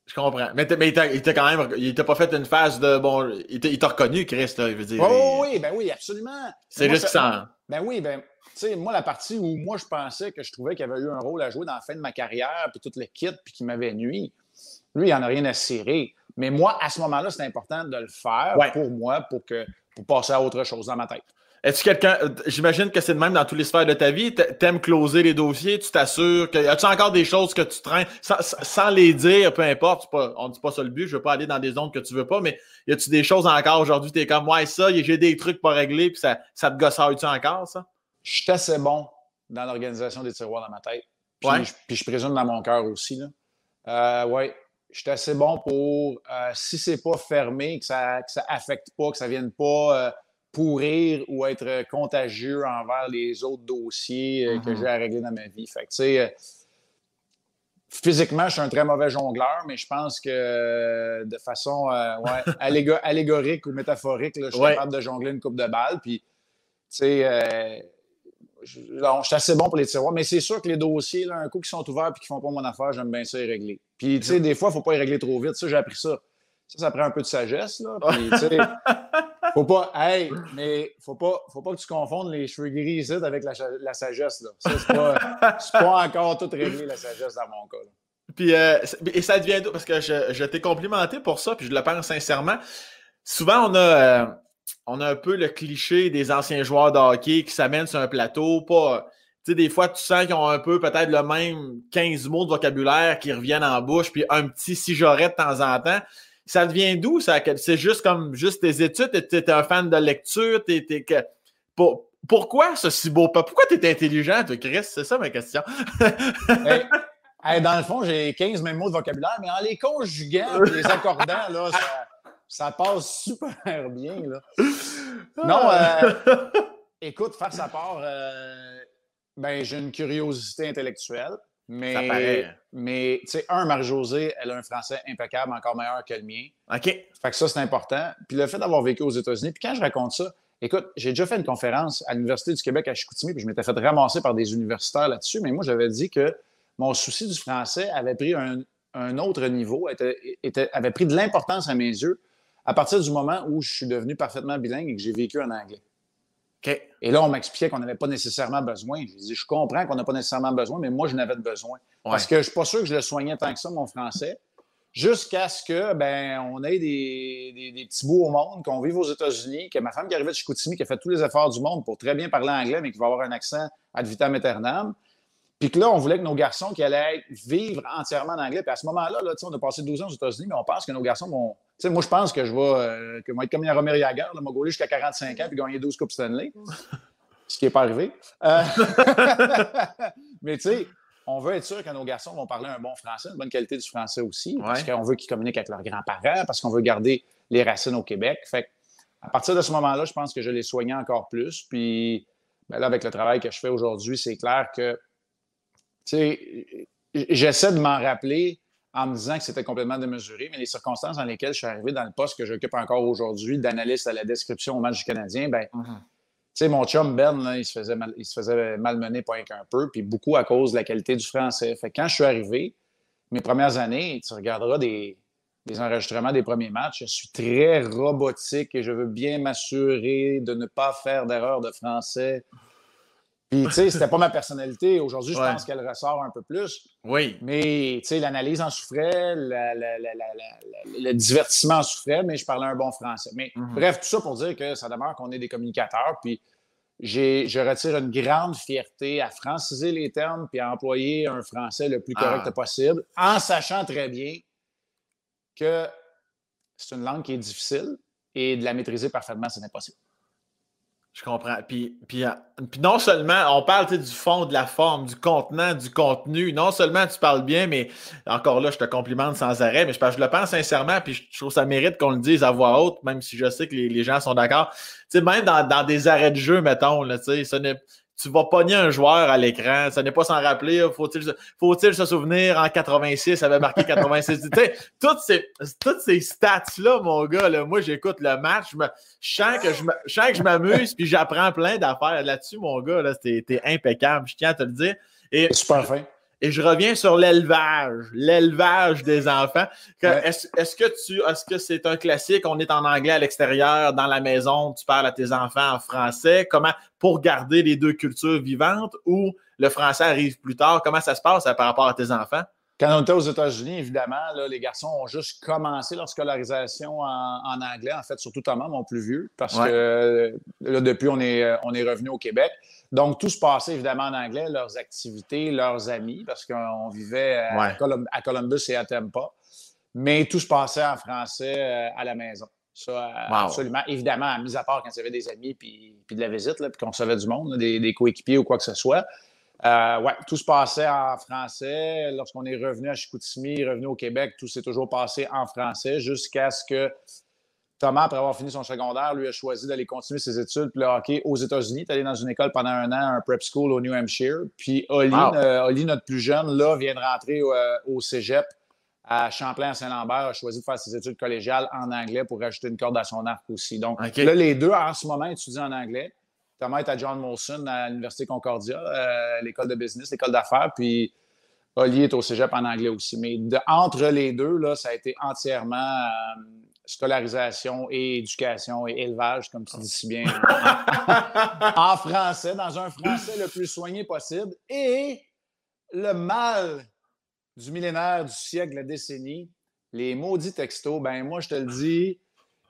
Je comprends. Mais, mais il t'a quand même. Il t'a pas fait une phase de. Bon, il t'a reconnu, Chris, là, je veux dire. Oh, oui, ben oui, absolument. C'est juste ça. Ben oui, ben. Sais, moi, la partie où moi, je pensais que je trouvais qu'il avait eu un rôle à jouer dans la fin de ma carrière, puis toute l'équipe, puis qu'il m'avait nuit, lui, il n'en a rien à cirer. Mais moi, à ce moment-là, c'est important de le faire pour moi, pour, que, pour passer à autre chose dans ma tête. Est-ce quelqu'un. Euh, j'imagine que c'est le même dans toutes les sphères de ta vie. T'aimes closer les dossiers, tu t'assures que. As-tu encore des choses que tu traînes? Sans, les dire, peu importe, on ne dit pas ça le but, je ne veux pas aller dans des zones que tu ne veux pas, mais y a-tu des choses encore aujourd'hui, tu es comme, ouais, ça, j'ai des trucs pas réglés, puis ça, ça te gossage-tu encore, ça? Je suis assez bon dans l'organisation des tiroirs dans ma tête. Puis, je, puis je présume dans mon cœur aussi. Là. Euh, ouais, je suis assez bon pour, euh, si c'est pas fermé, que ça, que ça affecte pas, que ça vienne pas pourrir ou être contagieux envers les autres dossiers euh, que mm-hmm. j'ai à régler dans ma vie. Fait que, tu sais, euh, physiquement, je suis un très mauvais jongleur, mais je pense que euh, de façon allégorique ou métaphorique, je suis capable de jongler une coupe de balles. Puis, tu sais, je, suis assez bon pour les tiroirs, mais c'est sûr que les dossiers, là, un coup qui sont ouverts et qui font pas mon affaire, j'aime bien ça les régler. Puis, tu sais, des fois, il ne faut pas les régler trop vite. Ça, j'ai appris ça. Ça, ça prend un peu de sagesse. Là. Puis, faut pas, hey, mais faut pas, faut pas que tu confondes les cheveux gris ici avec la, sagesse. Là. Ça, c'est pas, pas encore tout réglé, la sagesse, dans mon cas. Puis, euh, et ça devient parce que je, je t'ai complimenté pour ça, puis je le pense sincèrement. Souvent, on a, euh, on a un peu le cliché des anciens joueurs de hockey qui s'amènent sur un plateau, pas. Tu sais, des fois, tu sens qu'ils ont un peu peut-être le même 15 mots de vocabulaire qui reviennent en bouche, puis un petit si j'aurais de temps en temps ça devient d'où? Ça? C'est juste comme juste tes études, tu es, un fan de lecture, pourquoi ce si beau pas? Pourquoi tu es intelligent, toi, Chris? C'est ça ma question. dans le fond, j'ai 15 mêmes mots de vocabulaire, mais en les conjuguant, les accordant, là, ça, passe super bien. Là. Non, euh, écoute, faire sa part, euh, ben, j'ai une curiosité intellectuelle. Mais, mais tu sais, un, Marie-Josée, elle a un français impeccable, encore meilleur que le mien. OK. Fait que ça, c'est important. Puis le fait d'avoir vécu aux États-Unis, puis quand je raconte ça, écoute, j'ai déjà fait une conférence à l'Université du Québec à Chicoutimi, puis je m'étais fait ramasser par des universitaires là-dessus, mais moi, j'avais dit que mon souci du français avait pris un, autre niveau, était, avait pris de l'importance à mes yeux à partir du moment où je suis devenu parfaitement bilingue et que j'ai vécu en anglais. Et là, on m'expliquait qu'on n'avait pas nécessairement besoin. Je dis, je comprends qu'on n'a pas nécessairement besoin, mais moi, je n'avais besoin. Parce que je ne suis pas sûr que je le soignais tant que ça, mon français, jusqu'à ce que ben, on ait des, des, petits bouts au monde, qu'on vive aux États-Unis, que ma femme qui arrivait de Chicoutimi, qui a fait tous les efforts du monde pour très bien parler anglais, mais qui va avoir un accent ad vitam aeternam, puis que là, on voulait que nos garçons qui allaient vivre entièrement en anglais. Puis à ce moment-là, là, on a passé 12 ans aux États-Unis, mais on pense que nos garçons vont. sais, moi, je pense que je vais, euh, que être comme Yaromir Yager, là, m'a jusqu'à 45 ans puis gagner 12 Coupes Stanley. ce qui n'est pas arrivé. Euh, mais tu sais, on veut être sûr que nos garçons vont parler un bon français, une bonne qualité du français aussi, parce qu'on veut qu'ils communiquent avec leurs grands-parents, parce qu'on veut garder les racines au Québec. Fait à partir de ce moment-là, je pense que je les soignais encore plus. Puis ben là, avec le travail que je fais aujourd'hui, c'est clair que j'essaie de m'en rappeler en me disant que c'était complètement démesuré, mais les circonstances dans lesquelles je suis arrivé dans le poste que j'occupe encore aujourd'hui, d'analyste à la description au match du Canadien, ben, mm-hmm. mon chum Ben, il, se faisait mal, il se faisait malmener pas qu'un peu, puis beaucoup à cause de la qualité du français. Fait quand je suis arrivé, mes premières années, tu regarderas des, les enregistrements des premiers matchs. Je suis très robotique et je veux bien m'assurer de ne pas faire d'erreur de français. Puis, tu sais, c'était pas ma personnalité. Aujourd'hui, je pense qu'elle ressort un peu plus. Oui. Mais, tu sais, l'analyse en souffrait, le divertissement en souffrait, mais je parlais un bon français. Mais mhm. bref, tout ça pour dire que ça demeure qu'on est des communicateurs. Puis, je retire une grande fierté à franciser les termes puis à employer un français le plus correct ah. possible, en sachant très bien que c'est une langue qui est difficile et de la maîtriser parfaitement, c'est impossible. Je comprends. Puis, puis, euh, puis, non seulement, on parle du fond, de la forme, du contenant, du contenu. Non seulement tu parles bien, mais encore là, je te complimente sans arrêt, mais je, je le pense sincèrement, puis je trouve ça mérite qu'on le dise à voix haute, même si je sais que les, gens sont d'accord. Tu sais, même dans, dans, des arrêts de jeu, mettons, là, tu sais, ce n'est tu vas pogner un joueur à l'écran. Ça n'est pas sans rappeler. Faut-il faut se souvenir en 86, avait marqué 86. tu sais, toutes ces, toutes ces stats-là, mon gars, là, moi, j'écoute le match. Je, me, sens que je m'amuse puis j'apprends plein d'affaires là-dessus, mon gars. Là, t'es, impeccable. Je tiens à te le dire. Et, Super fin. Et je reviens sur l'élevage, l'élevage des enfants. Est-ce que tu, est-ce que c'est un classique? On est en anglais à l'extérieur, dans la maison, tu parles à tes enfants en français. Comment, pour garder les deux cultures vivantes ou le français arrive plus tard? Comment ça se passe par rapport à tes enfants? Quand on était aux États-Unis, évidemment, les garçons ont juste commencé leur scolarisation en, anglais, en fait, surtout Thomas, mon plus vieux, parce que là, depuis, on est, on est revenu au Québec. Donc, tout se passait évidemment en anglais, leurs activités, leurs amis, parce qu'on vivait à, Columbus et à Tampa. Mais tout se passait en français euh, à la maison. Ça, euh, absolument. Évidemment, mis à part quand il y avait des amis puis, de la visite, puis qu'on savait du monde, des, coéquipiers ou quoi que ce soit. Euh, ouais, tout se passait en français. Lorsqu'on est revenu à Chicoutimi, revenu au Québec, tout s'est toujours passé en français jusqu'à ce que Thomas, après avoir fini son secondaire, lui a choisi d'aller continuer ses études puis le hockey aux États-Unis. Il est allé dans une école pendant un an, un prep school au New Hampshire. Puis Oli, euh, notre plus jeune, là, vient de rentrer euh, au cégep à Champlain, à Saint-Lambert, a choisi de faire ses études collégiales en anglais pour rajouter une corde à son arc aussi. Donc là, les deux, en ce moment, étudient en anglais. Thomas est à John Molson à l'Université Concordia, euh, l'école de business, l'école d'affaires, puis Oli est au cégep en anglais aussi. Mais entre les deux, là, ça a été entièrement scolarisation et éducation et élevage, comme tu dis si bien, en, français, dans un français le plus soigné possible. Et le mal du millénaire, du siècle, de la décennie, les maudits textos, ben moi, je te le dis,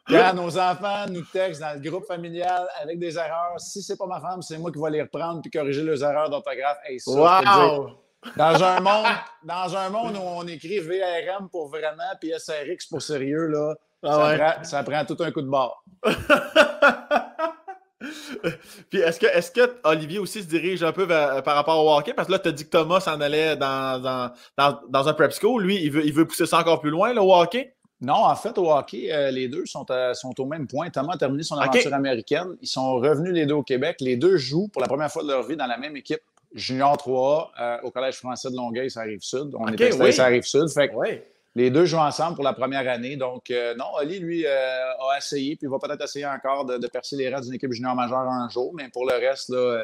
quand nos enfants nous textent dans le groupe familial avec des erreurs, si c'est pas ma femme, c'est moi qui vais les reprendre puis corriger les erreurs d'orthographe. wow! dans, un monde, dans un monde où on écrit VRM pour vraiment puis SRX pour sérieux, là, ah ça, prend, tout un coup de barre. Puis est-ce que, est que Olivier aussi se dirige un peu par rapport au hockey? Parce que là, tu as dit que Thomas s'en allait dans, dans, un prep school. Lui, il veut, il veut pousser ça encore plus loin, le hockey? Non, en fait, au hockey, euh, les deux sont, sont au même point. Thomas a terminé son aventure américaine. Ils sont revenus les deux au Québec. Les deux jouent pour la première fois de leur vie dans la même équipe. Junior 3 euh, au Collège français de Longueuil, ça arrive sud. On est installé, ça arrive sud. Fait les deux jouent ensemble pour la première année. Donc, euh, non, Oli, lui, a essayé, puis il va peut-être essayer encore de, percer les rangs d'une équipe junior majeure un jour. Mais pour le reste, là,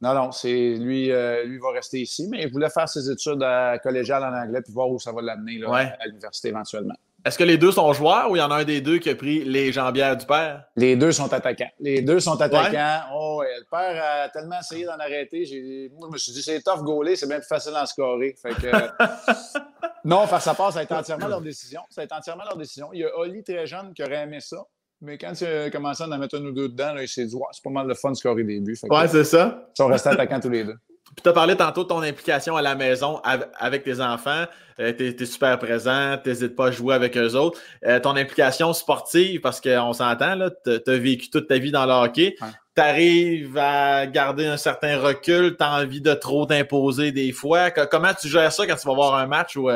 non, non, c'est lui, lui va rester ici. Mais il voulait faire ses études collégiales en anglais, puis voir où ça va l'amener à l'université éventuellement. Est-ce que les deux sont joueurs ou il y en a un des deux qui a pris les jambières du père? Les deux sont attaquants. Les deux sont attaquants. Oh, le père a tellement essayé d'en arrêter. Moi, je me suis dit, c'est tough goaler, c'est bien plus facile d'en scorer. Fait que... non, faire sa part, ça a été entièrement leur décision. Ça a été entièrement leur décision. Il y a Oli très jeune qui aurait aimé ça. Mais quand il a commencé à en mettre un ou deux dedans, il s'est dit, c'est pas mal de fun de scorer des buts. ouais, c'est ça. Ils sont restés attaquants tous les deux. Puis tu as parlé tantôt de ton implication à la maison avec tes enfants. Euh, tu es, super présent, tu n'hésites pas à jouer avec eux autres. Euh, ton implication sportive, parce qu'on s'entend, tu as vécu toute ta vie dans le hockey. Tu arrives à garder un certain recul, tu as envie de trop t'imposer des fois. comment tu gères ça quand tu vas voir un match ou.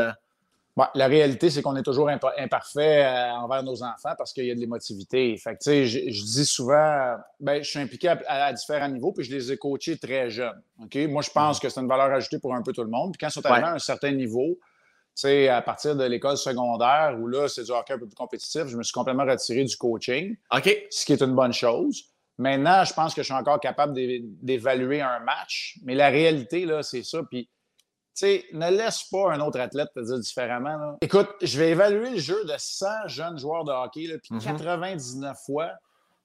La réalité, c'est qu'on est toujours imparfait euh, envers nos enfants parce qu'il y a de l'émotivité. Fait que, je, je dis souvent, ben, je suis impliqué à, différents niveaux, puis je les ai coachés très jeunes. Moi, je pense que c'est une valeur ajoutée pour un peu tout le monde. Puis quand ils sont arrivés à un certain niveau, à partir de l'école secondaire, où là, c'est du hockey un peu plus compétitif, je me suis complètement retiré du coaching, ce qui est une bonne chose. Maintenant, je pense que je suis encore capable d'évaluer un match, mais la réalité, là, c'est ça. Puis sais, ne laisse pas un autre athlète te dire différemment. Là. Écoute, je vais évaluer le jeu de 100 jeunes joueurs de hockey, puis Mhm. 99 fois,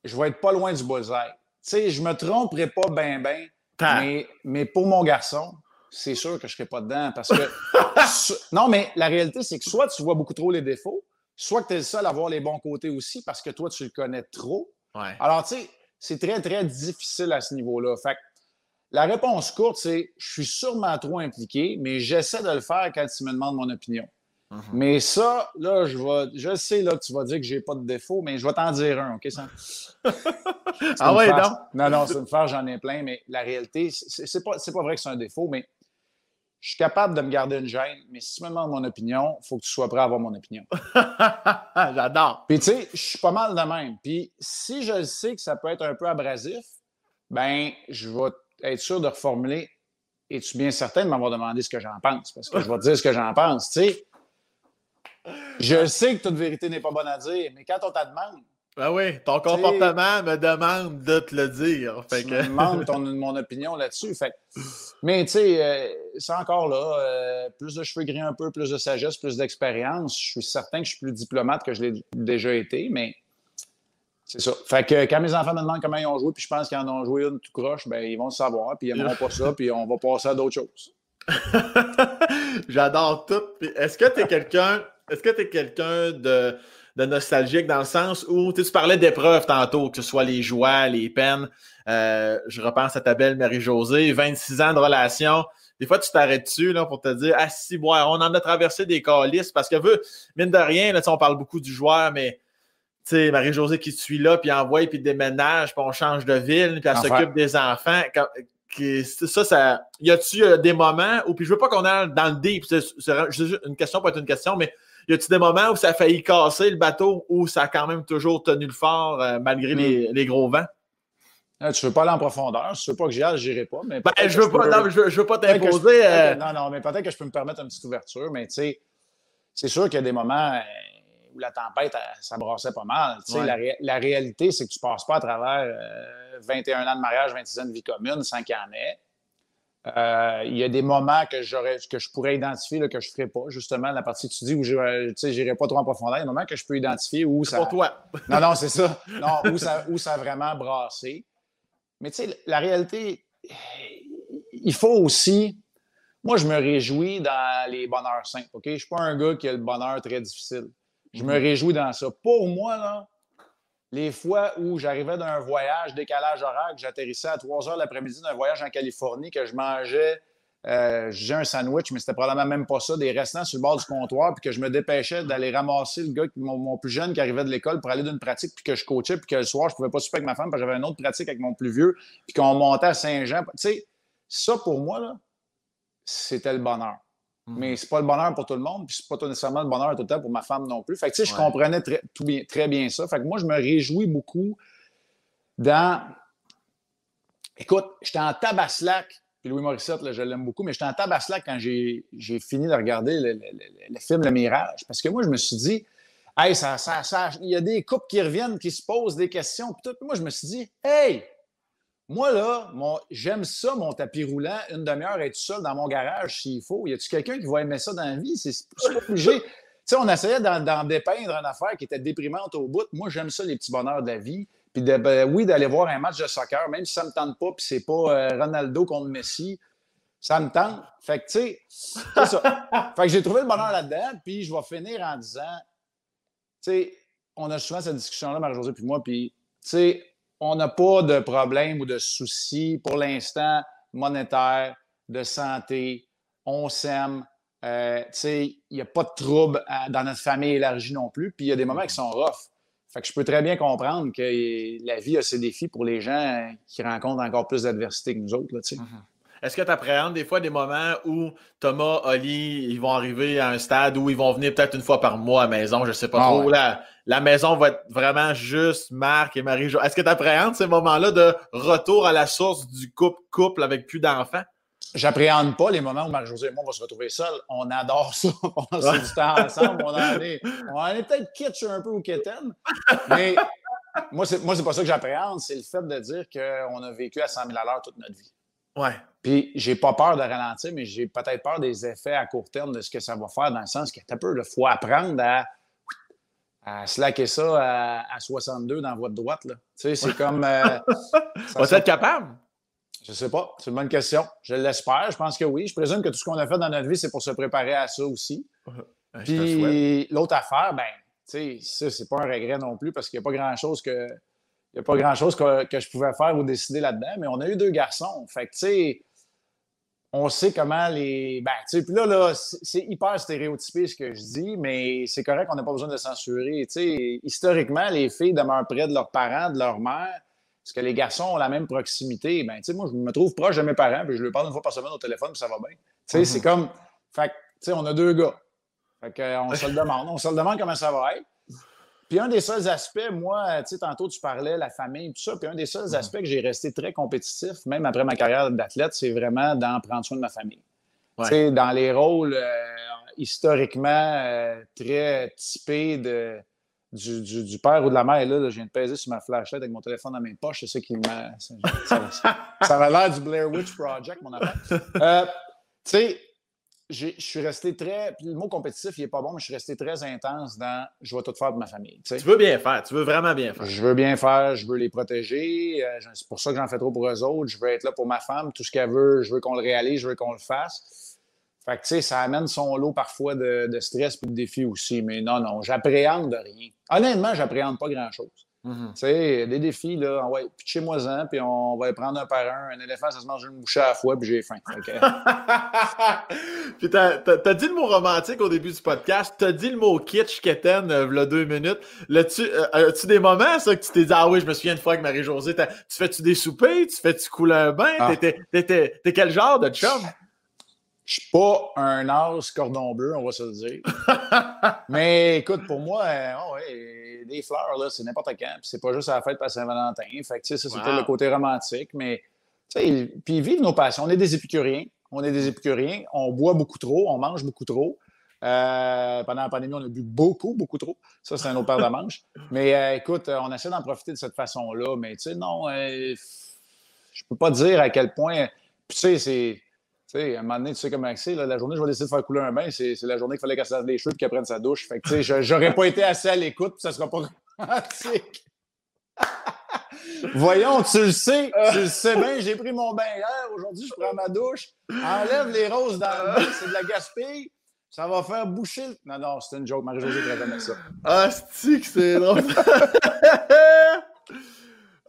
je vais être pas loin du bullseye. Tu sais, je me tromperai pas bien, bien, Ta- mais, mais pour mon garçon, c'est sûr que je serai pas dedans parce que. non, mais la réalité, c'est que soit tu vois beaucoup trop les défauts, soit que tu es le seul à voir les bons côtés aussi parce que toi, tu le connais trop. Ouais. Alors, tu sais, c'est très, très difficile à ce niveau-là. Fait que la réponse courte, c'est je suis sûrement trop impliqué, mais j'essaie de le faire quand tu me demandes mon opinion. Mhm. Mais ça, là, je vais, je sais là, que tu vas dire que j'ai pas de défaut, mais je vais t'en dire un, OK? C'est Ah ouais, farce. donc? Non, non, c'est une farce, j'en ai plein, mais la réalité, c'est pas, c'est pas vrai que c'est un défaut, mais je suis capable de me garder une gêne, mais si tu me demandes mon opinion, il faut que tu sois prêt à avoir mon opinion. J'adore. Puis, tu sais, je suis pas mal de même. Puis, si je sais que ça peut être un peu abrasif, ben, je vais être sûr de reformuler. Es-tu bien certain de m'avoir demandé ce que j'en pense? Parce que je vais te dire ce que j'en pense, tu sais. Je sais que toute vérité n'est pas bonne à dire, mais quand on te demande, Ben oui, ton comportement me demande de te le dire. Fait tu que... me demandes ton- mon opinion là-dessus. Fait mais tu sais, euh, c'est encore là, euh, plus de cheveux gris un peu, plus de sagesse, plus d'expérience. Je suis certain que je suis plus diplomate que je l'ai déjà été, mais c'est ça. Fait que quand mes enfants me demandent comment ils ont joué, puis je pense qu'ils en ont joué une tout croche, ben ils vont le savoir, puis ils n'aimeront pas ça, puis on va passer à d'autres choses. J'adore tout. Est-ce que tu es quelqu'un est-ce que tu es quelqu'un de, nostalgique dans le sens où tu parlais d'épreuves tantôt, que ce soit les joies, les peines. Euh, je repense à ta belle Marie-Josée, 26 ans de relation. Des fois, tu t'arrêtes dessus pour te dire Ah si, bon, on en a traversé des calices parce que mine de rien, là, on parle beaucoup du joueur, mais sais, Marie-Josée qui te suit là, puis envoie, puis déménage, puis on change de ville, puis elle s'occupe des enfants. Quand- qui- ça, ça. Y a-tu euh, des moments où, puis je veux pas qu'on aille dans le deep, c'est une question pour être une question, mais y a-tu des moments où ça a failli casser le bateau, où ça a quand même toujours tenu le fort euh, malgré les, les gros vents? Là, tu veux pas aller en profondeur, tu veux pas que j'y aille, j'irai pas. Mais Ben, je veux pas, peux- non, mais je veux, je veux pas je- t'imposer. euh, Non, non, mais peut-être que je peux me permettre une petite ouverture, mais tu sais, c'est sûr qu'il y a des moments euh, où la tempête, ça brassait pas mal. Tu sais, Ouais. la, ré- la réalité, c'est que tu passes pas à travers euh, 21 ans de mariage, 26 ans de vie commune sans qu'il y en ait. Euh, Il y a des moments que, que je pourrais identifier là, que je ne ferai pas, justement, la partie que tu dis où je n'irai pas trop en profondeur. Il y a des moments que je peux identifier où ça. Pour toi. Non, non, c'est ça. Non, où ça, où ça a vraiment brassé. Mais tu sais, la réalité, il faut aussi. Moi, je me réjouis dans les bonheurs simples. OK? Je ne suis pas un gars qui a le bonheur très difficile. Je me réjouis dans ça. Pour moi, là, les fois où j'arrivais d'un voyage, décalage horaire, que j'atterrissais à 3 heures l'après-midi d'un voyage en Californie, que je mangeais, euh, j'ai un sandwich, mais c'était probablement même pas ça, des restants sur le bord du comptoir, puis que je me dépêchais d'aller ramasser le gars, mon plus jeune qui arrivait de l'école pour aller d'une pratique, puis que je coachais, puis que le soir, je pouvais pas souper avec ma femme, parce que j'avais une autre pratique avec mon plus vieux, puis qu'on montait à Saint-Jean. Tu sais, ça, pour moi, là, c'était le bonheur. Mhm. Mais c'est pas le bonheur pour tout le monde, puis c'est pas nécessairement le bonheur tout le temps pour ma femme non plus. Fait que, tu sais, je Ouais. comprenais très, tout bien, très bien ça. Fait que moi, je me réjouis beaucoup dans. Écoute, j'étais en tabaslac, puis Louis Morissette, là, je l'aime beaucoup, mais j'étais en tabaslac quand j'ai j'ai fini de regarder le, le- le- le film Le Mirage. Parce que moi, je me suis dit, hey, ça, ça, ça- il y a des couples qui reviennent, qui se posent des questions, puis tout. Puis moi, je me suis dit, hey, moi, là, mon- j'aime ça, mon tapis roulant, une demi-heure, être seul dans mon garage s'il faut. Y a-tu quelqu'un qui va aimer ça dans la vie? C'est pas obligé. Tu sais, on essayait d'en d'en dépeindre une affaire qui était déprimante au bout. Moi, j'aime ça, les petits bonheurs de la vie. Puis, de- ben, oui, d'aller voir un match de soccer, même si ça me tente pas, puis c'est pas euh, Ronaldo contre Messi, ça me tente. Fait que, tu sais, c'est ça. fait que j'ai trouvé le bonheur là-dedans, puis je vais finir en disant, tu sais, on a souvent cette discussion-là, Marie-Josée puis moi, puis, tu sais, on n'a pas de problème ou de soucis pour l'instant monétaire, de santé, on s'aime. Euh, il n'y a pas de trouble à- dans notre famille élargie non plus. Puis il y a des moments qui sont rough. Fait que je peux très bien comprendre que la vie a ses défis pour les gens qui rencontrent encore plus d'adversité que nous autres. Là, sais. Est-ce que tu appréhendes des fois des moments où Thomas, Oli, ils vont arriver à un stade où ils vont venir peut-être une fois par mois à la maison, je sais pas Ah trop. ouais. La, la maison va être vraiment juste Marc et Marie. Est-ce que tu appréhendes ces moments-là de retour à la source du couple-couple avec plus d'enfants? J'appréhende pas les moments où Marie-Josée et moi on va se retrouver seuls. On adore ça. On passe du temps ensemble. On en est, on en est peut-être kitsch un peu au kitten. Mais moi, c'est, moi, c'est pas ça que j'appréhende. C'est le fait de dire qu'on a vécu à 100 000 à l'heure toute notre vie. Ouais. Puis j'ai pas peur de ralentir, mais j'ai peut-être peur des effets à court terme de ce que ça va faire, dans le sens qu'il peu, il faut apprendre à, à slacker ça à, 62 dans votre droite. Là. Tu sais, c'est comme. Euh, va être capable? Je sais pas. C'est une bonne question. Je l'espère. Je pense que oui. Je présume que tout ce qu'on a fait dans notre vie, c'est pour se préparer à ça aussi. Puis l'autre affaire, ben, tu sais, ça, c'est pas un regret non plus parce qu'il n'y a pas grand-chose que. Il a pas grand-chose que, que, je pouvais faire ou décider là-dedans, mais on a eu deux garçons. Fait que, tu sais, on sait comment les. Ben, tu sais, puis là, là c'est hyper stéréotypé ce que je dis, mais c'est correct, on n'a pas besoin de censurer. Tu sais, historiquement, les filles demeurent près de leurs parents, de leur mère. Est-ce que les garçons ont la même proximité? Ben, tu sais, moi, je me trouve proche de mes parents, puis je leur parle une fois par semaine au téléphone, puis ça va bien. Tu sais, c'est mm-hmm. comme. Fait tu sais, on a deux gars. Fait qu'on se le demande. On se le demande comment ça va être. Puis un des seuls aspects, moi, tu sais, tantôt tu parlais la famille, tout ça, puis un des seuls mm. aspects que j'ai resté très compétitif, même après ma carrière d'athlète, c'est vraiment d'en prendre soin de ma famille. Tu sais, dans les rôles euh, historiquement euh, très typés de, du, père ou de la mère, là, je viens de peser sur ma flashlight avec mon téléphone dans mes poches, c'est ça qui m'a... Ça, ça, a l'air du Blair Witch Project, mon affaire. Euh, tu sais, je suis resté très. le mot compétitif, il n'est pas bon, mais je suis resté très intense dans je vais tout faire pour ma famille. Tu veux bien faire, tu veux vraiment bien faire. Je veux bien faire, je veux les protéger. Euh, c'est pour ça que j'en fais trop pour eux autres. Je veux être là pour ma femme. Tout ce qu'elle veut, je veux qu'on le réalise, je veux qu'on le fasse. Fait que, tu sais, ça amène son lot parfois de, de stress et de défis aussi. Mais non, non, j'appréhende de rien. Honnêtement, j'appréhende pas grand-chose. Mm-hmm. Tu sais, des défis, là, ouais, pitchez-moi-en, puis on va les prendre un par un. Un éléphant, ça se mange une bouchée à la fois, puis j'ai faim. puis t'as, as, dit le mot romantique au début du podcast, t'as dit le mot kitsch, Keten, euh, là, deux minutes. Là-tu, euh, as-tu des moments, ça, que tu t'es dit, ah oui, je me souviens une fois avec Marie-Josée, tu fais-tu des soupers, tu fais-tu couler un bain, ah. t'es, quel genre de chum? Je suis pas un as cordon bleu, on va se le dire. Mais écoute, pour moi, euh, oh ouais, des fleurs, là, c'est n'importe quand. c'est pas juste à la fête par Saint-Valentin. Fait que, ça, c'est le côté romantique. Mais, puis vivre nos passions. On est des épicuriens. On est des épicuriens. On boit beaucoup trop. On mange beaucoup trop. Euh, pendant la pandémie, on a bu beaucoup, beaucoup trop. Ça, c'est un autre paire de manches. Mais euh, écoute, on essaie d'en profiter de cette façon-là. Mais tu sais, non, je peux pas dire à quel point. tu sais, c'est sais, à un moment donné, tu sais comment c'est, la journée je vais décider de faire couler un bain, c'est la journée qu'il fallait qu'elle se lave les cheveux et qu'elle prenne sa douche. Fait que, tu sais, j'aurais pas été assez à l'écoute, puis ça sera pas romantique. Voyons, tu le sais, tu le sais bien, j'ai pris mon bain hier, aujourd'hui je prends ma douche, enlève les roses dans le bain, c'est de la gaspille, ça va faire boucher le... Non, non, c'est une joke, Marie-Josée très bien ça. Ah, c'est que c'est drôle?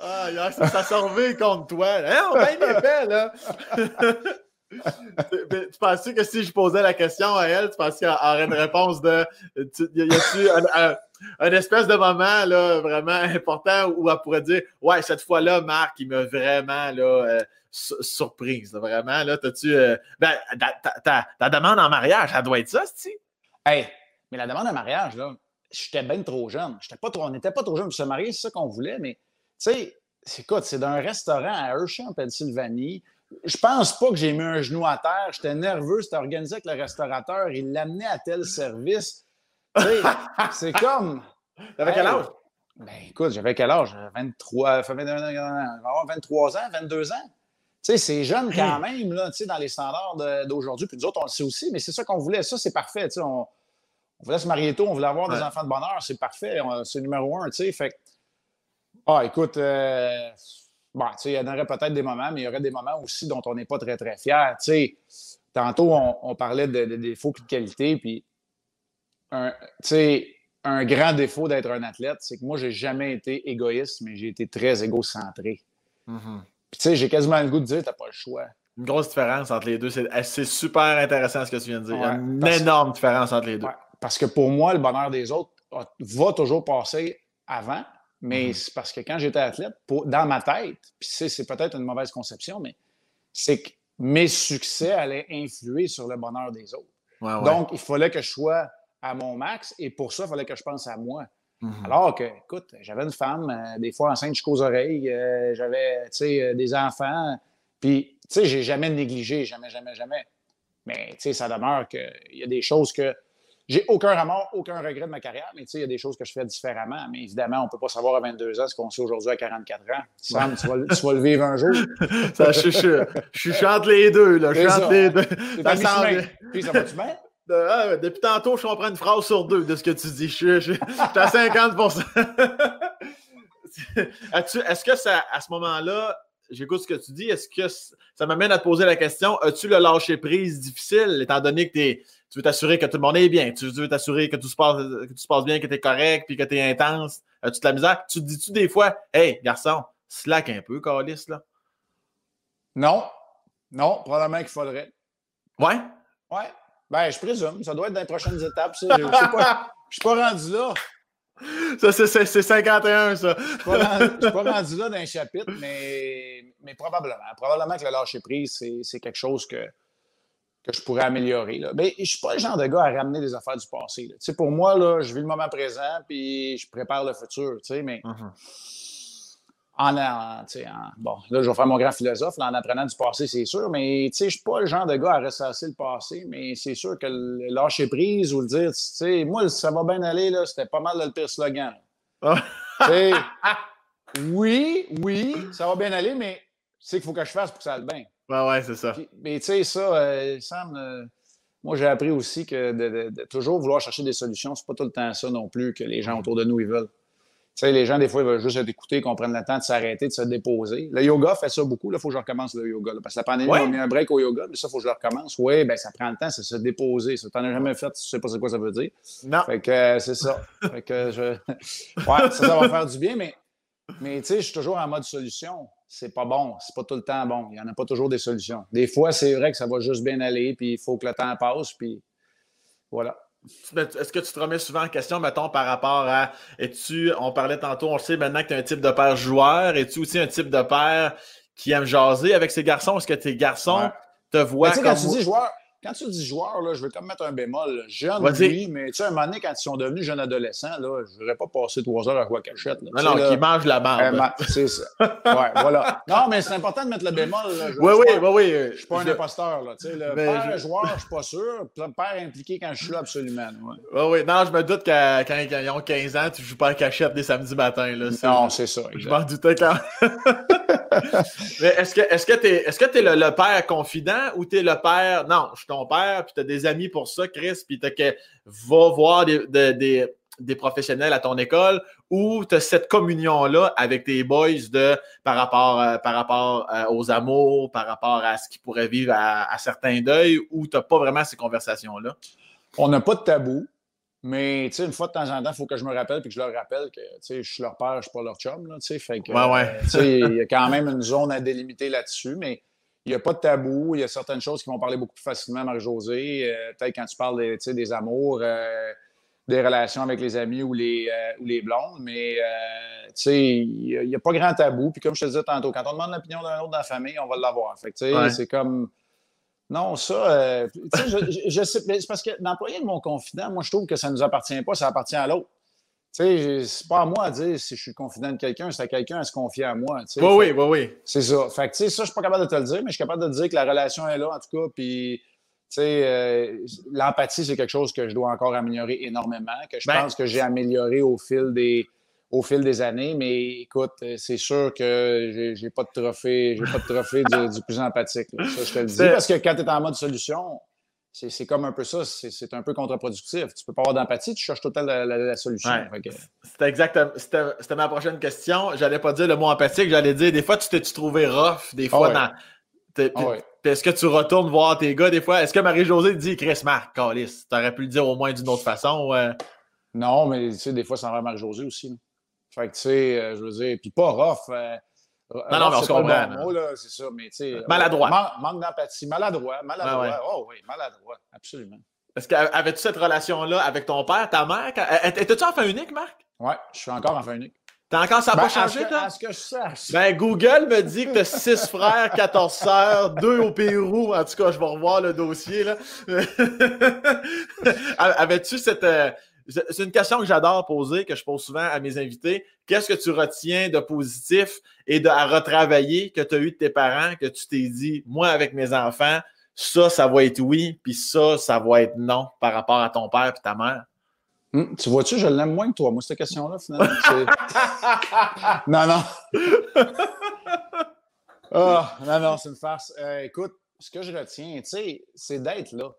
ah, ça, ça s'en contre toi. Hein, on va bien là tu pensais que si je posais la question à elle, tu pensais qu'elle aurait une réponse de y a-tu un, espèce de moment là, vraiment important où elle pourrait dire Ouais, cette fois-là, Marc, il m'a vraiment là, euh, surprise. vraiment, là, t'as-tu. Euh, ben, ta, demande en mariage, elle doit être ça, cest Hey, mais la demande en mariage, là, j'étais bien trop jeune. Pas trop, on n'était pas trop jeune pour se marier, c'est ça qu'on voulait, mais tu sais, écoute, c'est d'un restaurant à Hershey, en Pennsylvanie je pense pas que j'ai mis un genou à terre. J'étais nerveux. C'était organisé avec le restaurateur. Il l'amenait à tel service. c'est comme. T'avais quel âge? Ben, écoute, j'avais quel âge? 23, 23 ans, 22 ans. Tu sais, c'est jeune quand même, là, tu sais, dans les standards d'aujourd'hui. Puis nous autres, on le sait aussi, mais c'est ça qu'on voulait. Ça, c'est parfait. Tu sais, on, voulait se marier tôt, on voulait avoir des enfants de bonheur. C'est parfait. C'est numéro un, tu sais. Fait ah, écoute, euh, bon, il y en aurait peut-être des moments, mais il y aurait des moments aussi dont on n'est pas très, très fier. tantôt, on, parlait de, défauts et de qualité, puis un, un grand défaut d'être un athlète, c'est que moi, j'ai jamais été égoïste, mais j'ai été très égocentré. Mm-hmm. Puis, tu sais, j'ai quasiment le goût de dire, t'as pas le choix. Une grosse différence entre les deux. C'est eh, super intéressant ce que tu viens de dire. il y a une énorme différence entre les deux. parce que pour moi, le bonheur des autres va toujours passer avant, mais mhm. c'est parce que quand j'étais athlète, dans ma tête, puis c'est peut-être une mauvaise conception, mais c'est que mes succès allaient influer sur le bonheur des autres. Donc, il fallait que je sois à mon max et pour ça, il fallait que je pense à moi. Mhm. Alors que, écoute, j'avais une femme, euh, des fois enceinte jusqu'aux oreilles, euh, j'avais, euh, des enfants, puis, tu sais, j'ai jamais négligé, jamais, jamais, jamais. Mais, tu sais, ça demeure qu'il y a des choses que j'ai aucun remords, aucun regret de ma carrière, mais il y a des choses que je fais différemment. Mais évidemment, on ne peut pas savoir à 22 ans ce qu'on sait aujourd'hui à 44 ans. Sam, tu, vas, tu, vas, le vivre un jour. Ça, je, je, je, chante les deux. Là. Je chante les deux. Ça, ça Puis ça va-tu bien? Ah, depuis tantôt, je comprends une phrase sur deux de ce que tu dis. Je, suis à 50% Est-ce que ça, à ce moment-là, j'écoute ce que tu dis, est-ce que ça m'amène à te poser la question, as-tu le lâcher prise difficile, étant donné que tu veux t'assurer que tout le monde est bien, tu veux t'assurer que tout se passe, que tout se passe bien, que tu es correct, puis que tu es intense, as-tu de la misère? Tu te dis-tu des fois, hey, garçon, slack un peu, Calis, là? Non. Non, probablement qu'il faudrait. Ouais? Ouais. Ben, je présume. Ça doit être dans les prochaines étapes, ça. Je ne suis pas rendu là. Ça, c'est 51, ça. Je ne suis pas rendu là d'un chapitre, mais, mais probablement. Probablement que le lâcher-prise, c'est quelque chose que, que je pourrais améliorer. Là. Mais je ne suis pas le genre de gars à ramener des affaires du passé. Pour moi, là, je vis le moment présent, puis je prépare le futur. Mais uh-huh en, en, bon, là, je vais faire mon grand philosophe en apprenant du passé, c'est sûr, mais je ne suis pas le genre de gars à ressasser le passé, mais c'est sûr que le lâcher prise ou le dire, tu sais, moi, ça va bien aller, là, c'était pas mal le pire slogan. oui, oui, ça va bien aller, mais c'est qu'il faut que je fasse pour que ça aille bien. Ouais, ouais, c'est ça. mais tu sais, ça, euh, Sam, euh, moi, j'ai appris aussi que de, de, toujours vouloir chercher des solutions, c'est pas tout le temps ça non plus que les gens autour de nous, ils veulent. Tu sais, les gens, des fois, ils veulent juste être écoutés, qu'on prenne le temps de s'arrêter, de se déposer. Le yoga fait ça beaucoup. Il faut que je recommence le yoga. parce que la pandémie, on a mis un break au yoga, mais ça, il faut que je le recommence. Oui, bien, ça prend le temps, c'est se déposer. Ça, t'en as jamais fait, tu sais pas c'est quoi ça veut dire. Non. Fait que euh, c'est ça. fait que je... Ouais, ça, ça va faire du bien, mais, mais tu sais, je suis toujours en mode solution. C'est pas bon. C'est pas tout le temps bon. Il n'y en a pas toujours des solutions. Des fois, c'est vrai que ça va juste bien aller, puis il faut que le temps passe, puis voilà. Est-ce que tu te remets souvent en question, mettons, par rapport à es-tu, on parlait tantôt, on sait maintenant que tu es un type de père joueur, es-tu aussi un type de père qui aime jaser avec ses garçons? Est-ce que tes garçons te voient comme. Quand tu dis joueur, quand tu dis joueur, là, je vais comme mettre un bémol. Jeune, oui, mais tu sais, un moment donné, quand ils sont devenus jeunes adolescents, là, je ne voudrais pas passer trois heures à quoi cachette. non, non, qui mangent la barbe. c'est ça. ouais, voilà. Non, mais c'est important de mettre le bémol. oui, oui, oui, oui. Je ne suis pas un imposteur. Là. Tu sais, le père joueur, je ne suis pas sûr. Le père impliqué quand je suis là, absolument. Oui, oui. Non, je me doute que quand ils ont 15 ans, tu ne joues pas à cachette des samedis matins. Là. Non, c'est ça. Je m'en doutais quand. est-ce que tu es, est es le, le, père confident ou tu es le père. Non, je suis ton père, puis tu as des amis pour ça, Chris, puis tu que va voir des, des, professionnels à ton école ou tu as cette communion-là avec tes boys de, par rapport, euh, par rapport euh, aux amours, par rapport à ce qu'ils pourraient vivre à, certains deuils, ou tu n'as pas vraiment ces conversations-là? On n'a pas de tabou. Mais une fois de temps en temps, il faut que je me rappelle et que je leur rappelle que je suis leur père, je ne suis pas leur chum. Là, fait que, il y a quand même une zone à délimiter là-dessus, mais il n'y a pas de tabou. Il y a certaines choses qui vont parler beaucoup plus facilement Marie-Josée. Euh, peut-être quand tu parles des, des amours, euh, des relations avec les amis ou les, euh, ou les blondes, mais il n'y a, pas grand tabou. Puis comme je te disais tantôt, quand on demande l'opinion d'un autre dans la famille, on va l'avoir. Fait c'est comme. Non, ça, je, je, sais, c'est parce que d'employer de mon confident, moi, je trouve que ça ne nous appartient pas, ça appartient à l'autre. Tu sais, c'est pas à moi à dire si je suis confident de quelqu'un, c'est à quelqu'un à se confier à moi. Oui, oui, oui, oui. C'est ça. Fait que, tu sais, ça, je suis pas capable de te le dire, mais je suis capable de te dire que la relation est là, en tout cas. Puis, tu sais, euh, l'empathie, c'est quelque chose que je dois encore améliorer énormément, que je ben pense que j'ai amélioré au fil des au fil des années, mais écoute, c'est sûr que j'ai pas de trophée, j'ai pas de trophée du, plus empathique. Ça, je te le dis. Parce que quand tu es en mode solution, c'est comme un peu ça, c'est un peu contre-productif. Tu peux pas avoir d'empathie, tu cherches tout le temps la, solution. C'était exactement, c'était ma prochaine question. J'allais pas dire le mot empathique, j'allais dire des fois tu t'es trouvé rough, des fois ah ah Est-ce que tu retournes voir tes gars des fois? Est-ce que Marie-Josée dit Chris Marc, Calis, t'aurais pu le dire au moins d'une autre façon? Non, mais tu sais, des fois, ça en va Marie-Josée aussi. Fait que tu sais, euh, je veux dire, puis pas rough. Euh, non, non, mais on se comprend. c'est ça, mais tu sais. Maladroit. manque d'empathie. Maladroit. Maladroit. Oh oui, maladroit. Absolument. Est-ce qu'avais-tu cette relation-là avec ton père, ta mère? Étais-tu enfant unique, Marc? Oui, je suis encore enfant unique. T'as encore, ça n'a ben, pas changé, toi? À ce que je sache. Ben, Google me dit que tu as six frères, 14 sœurs, deux au Pérou. En tout cas, je vais revoir le dossier, là. Avais-tu cette, euh, c'est une question que j'adore poser, que je pose souvent à mes invités. Qu'est-ce que tu retiens de positif et de à retravailler que tu as eu de tes parents, que tu t'es dit, moi, avec mes enfants, ça, ça va être oui, puis ça, ça va être non par rapport à ton père et ta mère? Hum, tu vois-tu, je l'aime moins que toi, moi, cette question-là, finalement. non, non. oh, non, non, c'est une farce. Euh, écoute, ce que je retiens, tu sais, c'est d'être là.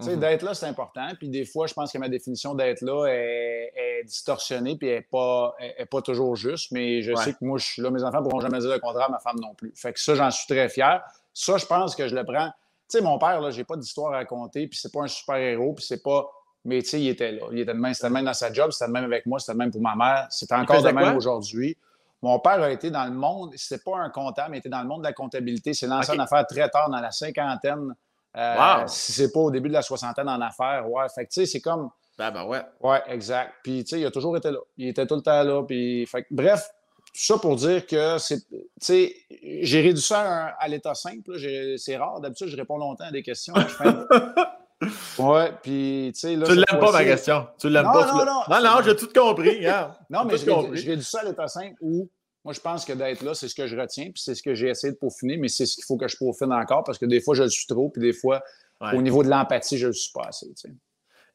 Mhm. d'être là, c'est important. Puis des fois, je pense que ma définition d'être là est, distorsionnée puis n'est pas, pas toujours juste. Mais je sais que moi, je suis là. Mes enfants ne pourront jamais dire le contraire, ma femme non plus. Fait que ça, j'en suis très fier. Ça, je pense que je le prends. Tu sais, mon père, là, j'ai pas d'histoire à raconter, puis c'est pas un super-héros, puis c'est pas. Mais tu sais, il était là. Il était de même, c'était le même dans sa job, c'était le même avec moi, c'était le même pour ma mère. C'est encore le même aujourd'hui. Mon père a été dans le monde, c'est pas un comptable, il était dans le monde de la comptabilité. C'est lancé en affaires très tard, dans la cinquantaine. Euh, si c'est pas au début de la soixantaine en affaires, ouais. Fait que, tu sais, c'est comme. Ben, ben ouais. Ouais, exact. Puis, tu sais, il a toujours été là. Il était tout le temps là. Puis, fait bref, tout ça pour dire que c'est. Tu sais, j'ai réduit ça à, l'état simple. C'est rare. D'habitude, je réponds longtemps à des questions. ouais, puis, tu sais. Tu l'aimes pas, ma question. Tu l'aimes pas. Non, non, non. Non, j'ai tout compris. non, mais j'ai réduit ça à l'état simple où moi, je pense que d'être là, c'est ce que je retiens, puis c'est ce que j'ai essayé de peaufiner, mais c'est ce qu'il faut que je peaufine encore parce que des fois, je le suis trop, puis des fois, au niveau de l'empathie, je le suis pas assez.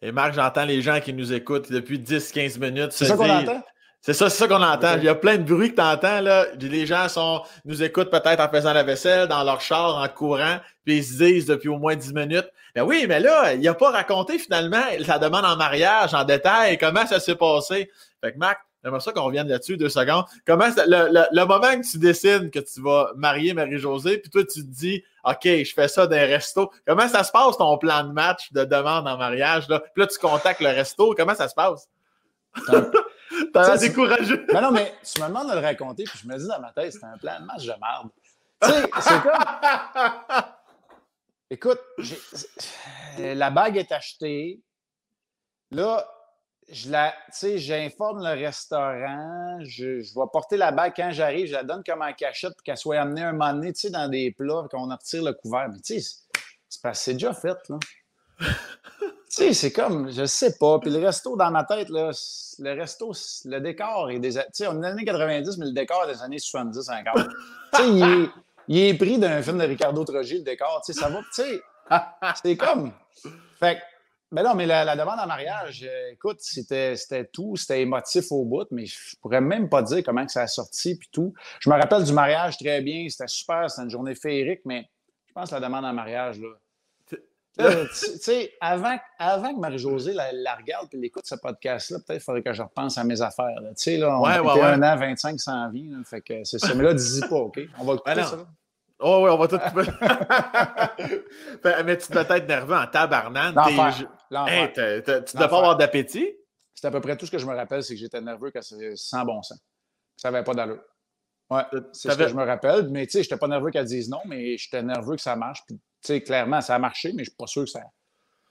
Et Marc, j'entends les gens qui nous écoutent depuis 10-15 minutes. C'est ça qu'on entend? C'est ça, c'est ça qu'on entend. Il y a plein de bruit que tu entends. Là. Les gens sont, nous écoutent peut-être en faisant la vaisselle, dans leur char, en courant, puis ils se disent depuis au moins 10 minutes Ben oui, mais là, il n'a pas raconté finalement sa demande en mariage en détail, comment ça s'est passé. Fait que Marc, J'aimerais ça qu'on revienne là-dessus deux secondes. Comment le, le, moment que tu décides que tu vas marier Marie-Josée, puis toi, tu te dis OK, je fais ça d'un resto. Comment ça se passe ton plan de match de demande en mariage? Là? Puis là, tu contactes le resto. Comment ça se passe? T'as découragé. Mais non, mais tu me demandes de le raconter, puis je me dis dans ma tête, c'est un plan de match de merde. Tu sais, c'est comme. Écoute, la bague est achetée. Là, je la, j'informe le restaurant, je, je, vais porter la bague quand j'arrive, je la donne comme en cachette pour qu'elle soit amenée un moment donné, dans des plats, qu'on en retire le couvert. Mais tu sais, c'est c'est déjà fait, là. tu sais, c'est comme, je sais pas. Puis le resto, dans ma tête, là, le resto, le décor est des. Tu sais, on est dans les années 90, mais le décor est des années 70 encore. tu sais, il est, il est pris d'un film de Ricardo Trogi, le décor. Tu sais, ça va, tu sais, c'est comme. Fait ben non, mais la, demande en mariage, euh, écoute, c'était, tout, c'était émotif au bout, mais je pourrais même pas dire comment que ça a sorti puis tout. Je me rappelle du mariage très bien, c'était super, c'était une journée féerique, mais je pense que la demande en mariage, là. tu sais, avant, avant que Marie-Josée la, regarde et l'écoute ce podcast-là, peut-être qu'il faudrait que je repense à mes affaires. Tu sais, là, on ouais, a un an, 25 sans vie. fait que c'est ça. Mais là, dis-y pas, OK? On va le couper, ça. Oh oui, on va tout mais tu dois être nerveux en tabarnane. Hey, tu ne dois pas avoir d'appétit? C'est à peu près tout ce que je me rappelle, c'est que j'étais nerveux quand c'est sans bon sens. Ça n'avait pas d'allure. Ouais, c'est ce que je me rappelle. Mais tu sais, j'étais pas nerveux qu'elle dise non, mais j'étais nerveux que ça marche. Puis, tu sais, clairement, ça a marché, mais je suis pas sûr que ça.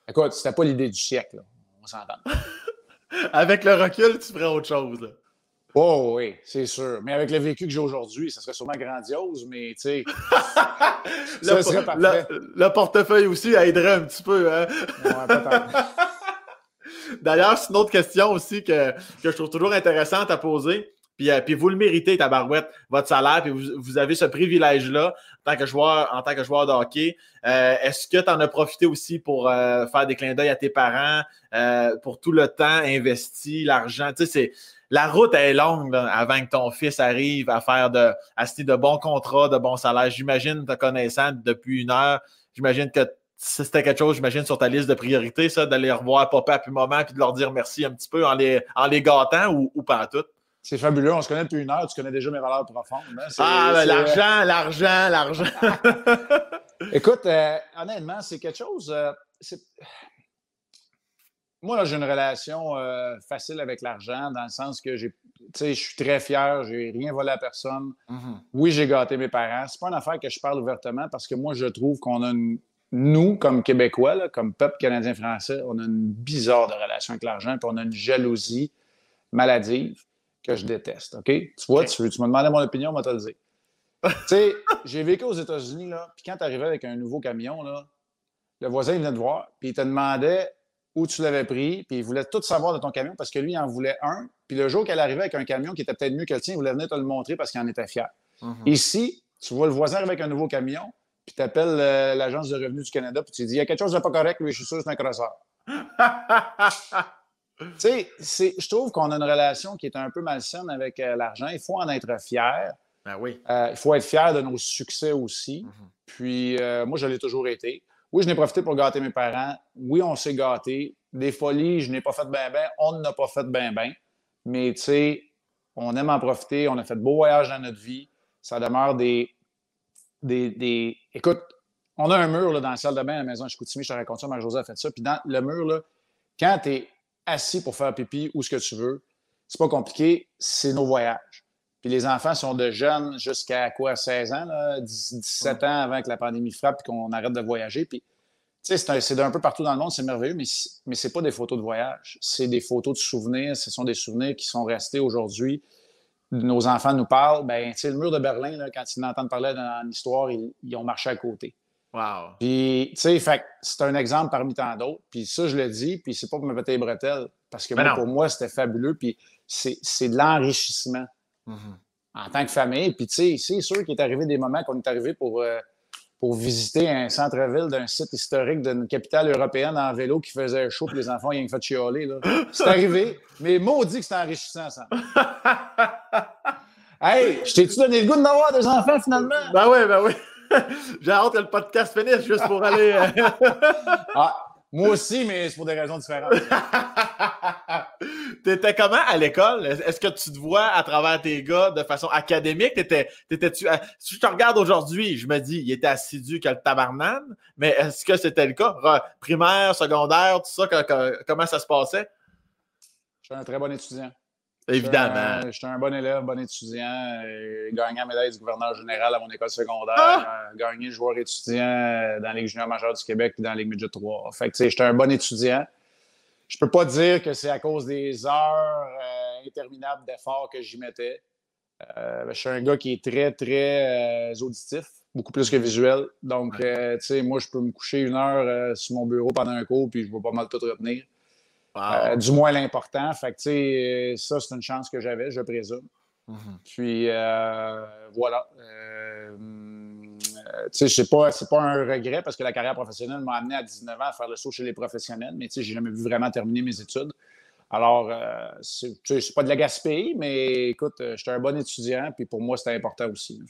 Écoute, c'était pas l'idée du siècle, là. On s'entend. Avec le recul, tu ferais autre chose, là. Oh oui, c'est sûr. Mais avec le vécu que j'ai aujourd'hui, ça serait sûrement grandiose, mais tu sais. ça serait parfait. Le, portefeuille aussi aiderait un petit peu. Hein? D'ailleurs, c'est une autre question aussi que, que, je trouve toujours intéressante à poser. Puis, euh, puis vous le méritez, Tabarouette, votre salaire, puis vous, avez ce privilège-là en tant que joueur, en tant que de hockey. Euh, est-ce que tu en as profité aussi pour euh, faire des clins d'œil à tes parents, pour tout le temps investi, l'argent? Tu sais, la route est longue avant que ton fils arrive à faire de, à signer de bons contrats, de bons salaires. J'imagine, te connaissant depuis une heure, j'imagine que c'était quelque chose, j'imagine, sur ta liste de priorités, ça, d'aller revoir papa puis maman puis de leur dire merci un petit peu en les, en les gâtant ou, pas tout? C'est fabuleux. On se connaît depuis une heure. Tu connais déjà mes valeurs profondes. Hein. Ah, ben, l'argent, l'argent, l'argent. Écoute, euh, honnêtement, c'est quelque chose. Euh, moi, j'ai une relation euh, facile avec l'argent, dans le sens que j'ai, je suis très fier, j'ai rien volé à personne. Mm-hmm. Oui, j'ai gâté mes parents. C'est pas une affaire que je parle ouvertement parce que moi, je trouve qu'on a une, nous, comme Québécois, comme peuple canadien-français, on a une bizarre de relation avec l'argent, puis on a une jalousie maladive que je déteste. OK? Tu vois, tu, tu m'as demandé mon opinion, on va te le dire. tu sais, j'ai vécu aux États-Unis, là, puis quand tu arrivais avec un nouveau camion, là, le voisin il venait te voir, puis il te demandait où tu l'avais pris, puis il voulait tout savoir de ton camion parce que lui, il en voulait un. Puis le jour qu'elle arrivait avec un camion qui était peut-être mieux que le tien, il voulait venir te le montrer parce qu'il en était fier. Mhm. Ici, tu vois le voisin arriver avec un nouveau camion, puis tu appelles euh, l'Agence de revenus du Canada, puis tu dis, il y a quelque chose de pas correct, lui, je suis sûr que c'est un crosseur. tu sais, je trouve qu'on a une relation qui est un peu malsaine avec euh, l'argent. Il faut en être fier. Ben oui. Euh, il faut être fier de nos succès aussi. Mhm. Puis, moi, je l'ai toujours été. Oui, je n'ai profité pour gâter mes parents. Oui, on s'est gâté. Des folies, je n'ai pas fait bien, bien. On n'a pas fait bien, bien. Mais, tu sais, on aime en profiter. On a fait de beaux voyages dans notre vie. Ça demeure des. des, Écoute, on a un mur là, dans la salle de bain à la maison à Chicoutimi. Je te raconte ça, Marie-Josée a fait ça. Puis, dans le mur, là, quand tu es assis pour faire pipi ou ce que tu veux, c'est pas compliqué. C'est nos voyages. Puis les enfants sont de jeunes jusqu'à quoi, 16 ans, 17 ans avant que la pandémie frappe et qu'on arrête de voyager. Puis, c'est d'un peu partout dans le monde, c'est merveilleux, mais, mais ce n'est pas des photos de voyage. C'est des photos de souvenirs. Ce sont des souvenirs qui sont restés aujourd'hui. Nos enfants nous parlent. Ben, le mur de Berlin, là, quand ils entendent parler dans l'histoire, ils, ils, ont marché à côté. Wow. Puis, tu sais, c'est un exemple parmi tant d'autres. Puis ça, je le dis, puis c'est pas pour me péter les bretelles, parce que ben pour moi, c'était fabuleux. Puis c'est de l'enrichissement. Mhm. en tant que famille. Puis, tu sais, c'est sûr qu'il est arrivé des moments qu'on est arrivé pour, euh, pour visiter un centre-ville d'un site historique d'une capitale européenne en vélo qui faisait chaud, puis les enfants, ils ont fait chialer. C'est arrivé, mais maudit que c'était enrichissant, ça. hey, je t'ai-tu donné le goût de n'avoir des enfants, finalement? Ben oui, ben oui. J'ai hâte que le podcast finisse juste pour aller. Euh, ah, moi aussi, mais c'est pour des raisons différentes. T'étais comment à l'école? Est-ce que tu te vois à travers tes gars de façon académique? T'étais, t'étais-tu, euh, si je te regarde aujourd'hui, je me dis, il était assidu que le tabarnane, mais est-ce que c'était le cas? Primaire, secondaire, tout ça, comment ça se passait? Je suis un très bon étudiant. Évidemment. J'étais un, bon élève, bon étudiant, euh, gagnant médaille du gouverneur général à mon école secondaire, ah! euh, gagné joueur étudiant euh, dans la Ligue junior majeure du Québec et dans Ligue Midget 3. Fait que, j'étais un bon étudiant. Je peux pas dire que c'est à cause des heures interminables d'efforts que j'y mettais. je suis un gars qui est très, très auditif, beaucoup plus que visuel. Donc, tu sais, moi, je peux me coucher une heure sur mon bureau pendant un cours puis je vais pas mal tout retenir. Euh, du moins l'important. Fait que, ça, c'est une chance que j'avais, je présume. Mhm. Puis, euh, voilà. Euh, tu sais, c'est pas, pas un regret parce que la carrière professionnelle m'a amené à 19 ans à faire le saut chez les professionnels, mais tu sais, j'ai jamais vu vraiment terminer mes études. Alors, c'est pas de la gaspille, mais écoute, j'étais un bon étudiant, puis pour moi, c'était important aussi.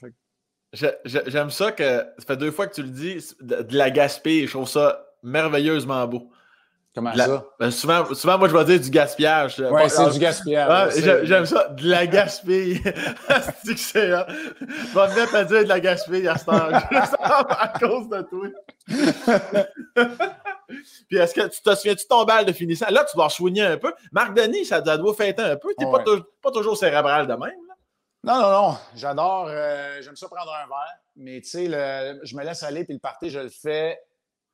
J'aime ça que ça fait deux fois que tu le dis, de, de la gaspille. Je trouve ça merveilleusement beau. Comment ça? Ben, souvent, souvent, moi, je vais dire du gaspillage. Oui, c'est du gaspillage. J'aime ça, de la gaspille. c'est c'est Je vais me mettre à dire de la gaspille à ce temps à cause de toi. Puis est-ce que tu te souviens-tu de ton bal de finissant? Là, tu dois soigner un peu. Marc Denis, ça, doit fêter un peu. Tu n'es pas, pas, toujours cérébral de même. Là. Non, non, non. J'adore. Euh, j'aime ça prendre un verre. Mais tu sais, je me laisse aller puis le party, je le fais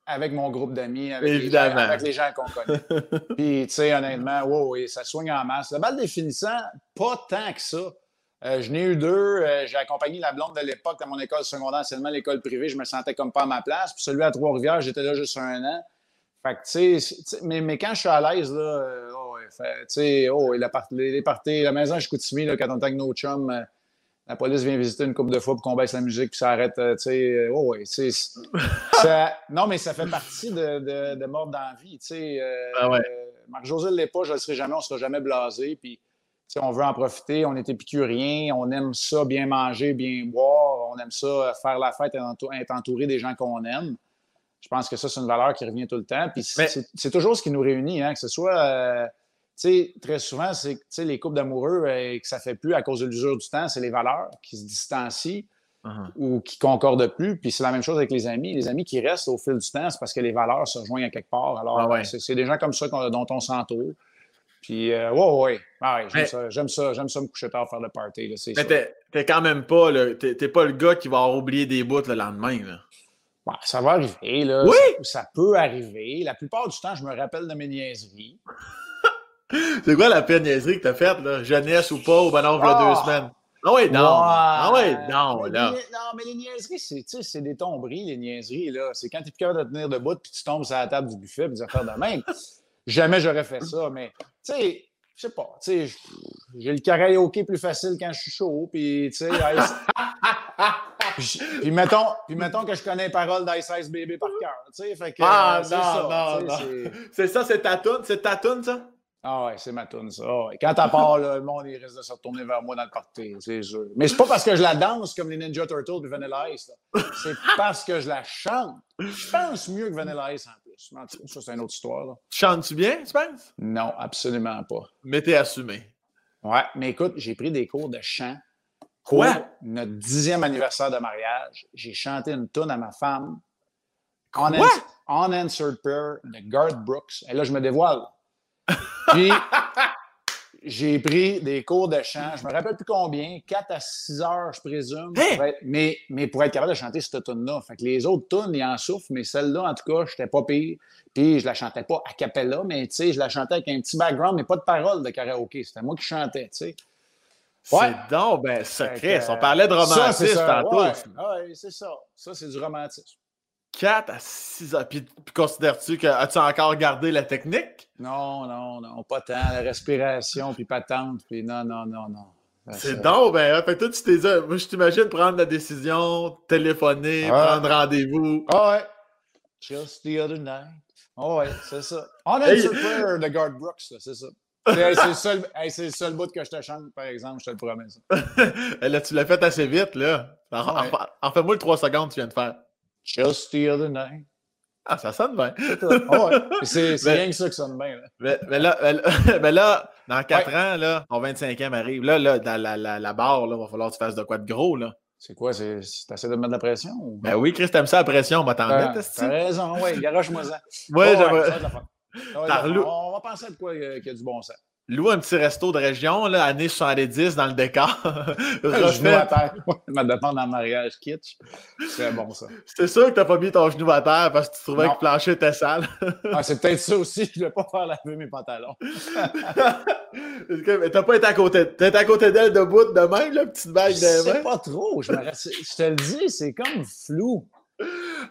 avec mon groupe d'amis, avec, les gens qu'on connaît. Puis, tu sais, honnêtement, wow, oui, ça soigne en masse. Le bal définissant, pas tant que ça. Euh, je n'ai eu deux. Euh, j'ai accompagné la blonde de l'époque dans mon école secondaire, seulement l'école privée. Je me sentais comme pas à ma place. Puis celui à Trois-Rivières, j'étais là juste un an. Fait que, tu sais, mais, mais, quand je suis à l'aise, là, euh, oh, tu sais, oh, les, les parties, la maison à Chicoutimi, là, quand on est avec nos chums, la police vient visiter une couple de fois pour qu'on baisse la musique puis ça arrête. Euh, tu sais, euh, oh, ouais, ça, non, mais ça fait partie de, de, de mort dans vie. Tu sais, euh, ah Marc-José ne l'est pas, je ne le serai jamais, on ne sera jamais blasé. Puis, on veut en profiter, on est épicurien, on aime ça, bien manger, bien boire, on aime ça, faire la fête, être entouré des gens qu'on aime. Je pense que ça, c'est une valeur qui revient tout le temps. Puis c'est toujours ce qui nous réunit, hein, que ce soit sais, très souvent, c'est les couples d'amoureux et euh, que ça fait plus à cause de l'usure du temps, c'est les valeurs qui se distancient uh-huh. ou qui concordent plus. Puis c'est la même chose avec les amis. Les amis qui restent au fil du temps, c'est parce que les valeurs se rejoignent à quelque part. Alors, ah c'est des gens comme ça dont on s'entoure. Puis, euh, ouais, ouais, j'aime ça, j'aime ça, me coucher tard, faire le party. mais t'es quand même pas, t'es pas le gars qui va avoir oublié des bouts le lendemain. Là. ça va arriver. Là. Oui? Ça, ça, peut arriver. La plupart du temps, je me rappelle de mes niaiseries. C'est quoi la pire niaiserie que t'as faite, là? Jeunesse ou pas, ou ben non, il y a deux ah! semaines? Ah oui, non. Ah oui, non, là. non, mais les niaiseries, c'est des tomberies, les niaiseries, là. C'est quand t'es plus capable de tenir debout, puis tu tombes sur la table du buffet, puis des affaires de même. Jamais j'aurais fait ça, mais, tu sais, je sais pas, tu sais, j'ai le karaoké plus facile quand je suis chaud, puis, tu sais, puis, mettons, puis mettons que je connais les paroles d'Ice Ice Baby par cœur. Fait que, ah, non, ça, non, non. C'est ça, c'est ta toune? C'est ta toune, ça? Ah ouais, c'est ma toune, ça. Ah Quand t'as part, là, le monde il risque de se retourner vers moi dans le party, c'est sûr. Mais c'est pas parce que je la danse comme les Ninja Turtles et Vanilla Ice. C'est parce que je la chante. Je pense mieux que Vanilla Ice en plus. Ça, c'est une autre histoire. Chantes-tu bien, tu penses? Non, absolument pas. Mais t'es assumé. Ouais, mais écoute, j'ai pris des cours de chant. Quoi? Pour notre dixième anniversaire de mariage, j'ai chanté une toune à ma femme. Quoi? On, Answered Prayer de Garth Brooks. Et là, je me dévoile. Puis, j'ai pris des cours de chant, je me rappelle plus combien, 4 à 6 heures, je présume. Hein? mais, mais pour être capable de chanter cette tune-là. Fait que les autres tunes, ils en souffrent, mais celle-là, en tout cas, je n'étais pas pire. Puis je la chantais pas a cappella, mais tu sais, je la chantais avec un petit background, mais pas de paroles de karaoké. C'était moi qui chantais, tu sais. Ouais. C'est donc ben secret. On parlait de romantisme tantôt. Oui, c'est ça. Ça, c'est du romantisme. 4 à 6 heures. Puis, considères-tu que as-tu encore gardé la technique? Non, non, non, pas tant. La respiration, puis patente, puis non, non, non, non. C'est donc, ben, fait toi, tu t'es Moi, je t'imagine prendre la décision, téléphoner, prendre rendez-vous. Ah ouais. Just the other night. Ah ouais, c'est ça. On a hey. prayer de Guard Brooks, c'est ça. c'est le, seul, le seul bout que je te chante, par exemple, je te le promets. là, tu l'as fait assez vite, là. En, en fais-moi le 3 secondes que tu viens de faire. Just the other night. Ah, ça sonne bien. C'est rien que ça qui sonne bien. Mais, mais, là, mais, là, dans 4 ans, là, ton 25e arrive. Là, là dans la, la, la barre, il va falloir que tu fasses de quoi de gros. là. C'est quoi? C'est assez de mettre de la pression? Ben oui, Chris, t'aimes ça la pression, on va t'en mettre. T'as raison, oui, garoche-moi ça. Oui, j'aimerais. On va penser à de quoi qu'il y a du bon sens. Loue un petit resto de région, là, année 70 dans le décor. genou à terre. Ma demande en mariage kitsch. C'est bon, ça. C'est sûr que t'as pas mis ton genou à terre parce que tu trouvais que le plancher était sale. ah, c'est peut-être ça aussi. Je ne vais pas faire laver mes pantalons. t'as pas été à côté. T'es à côté d'elle debout de même, la petite bague de main? C'est pas trop. Je, je te le dis, c'est comme flou.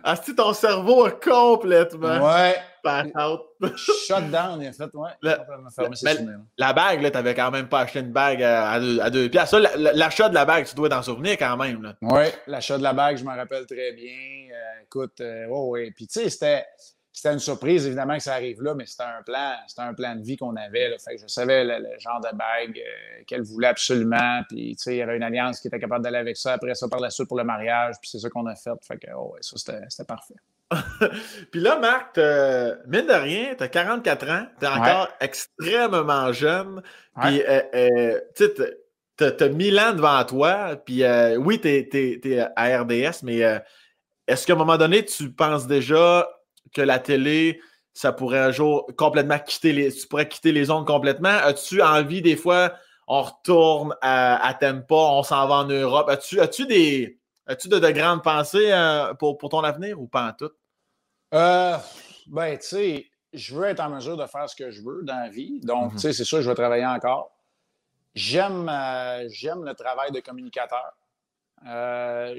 Ah, si ton cerveau a complètement. Ouais. Shut down, il a fait, ouais. la bague, là, t'avais quand même pas acheté une bague à, deux, à deux piastres. l'achat de la bague, tu dois t'en souvenir quand même. Oui, l'achat de la bague, je m'en rappelle très bien. Euh, écoute, euh, ouais, Puis, tu sais, c'était c'était une surprise, évidemment, que ça arrive là, mais c'était un plan, c'était un plan de vie qu'on avait. Fait que je savais le, genre de bague euh, qu'elle voulait absolument. Puis, tu sais, il y avait une alliance qui était capable d'aller avec ça. Après ça, par la suite, pour le mariage. Puis, c'est ça qu'on a fait. Fait que, oh, ouais, ça, c'était parfait. puis là, Marc, mine de rien, tu as 44 ans, tu es encore extrêmement jeune. Puis, euh, euh, tu sais, tu as 1000 ans devant toi. Puis, oui, tu es, à RDS, mais est-ce qu'à un moment donné, tu penses déjà que la télé, ça pourrait un jour complètement quitter les. Tu pourrais quitter les ondes complètement. As-tu envie des fois, on retourne à, à Tempa, on s'en va en Europe? As-tu as des. As-tu de, grandes pensées euh, pour, ton avenir ou pas en tout? Euh, ben, tu sais, je veux être en mesure de faire ce que je veux dans la vie. Donc, tu sais, c'est sûr, je vais travailler encore. J'aime, euh, j'aime le travail de communicateur.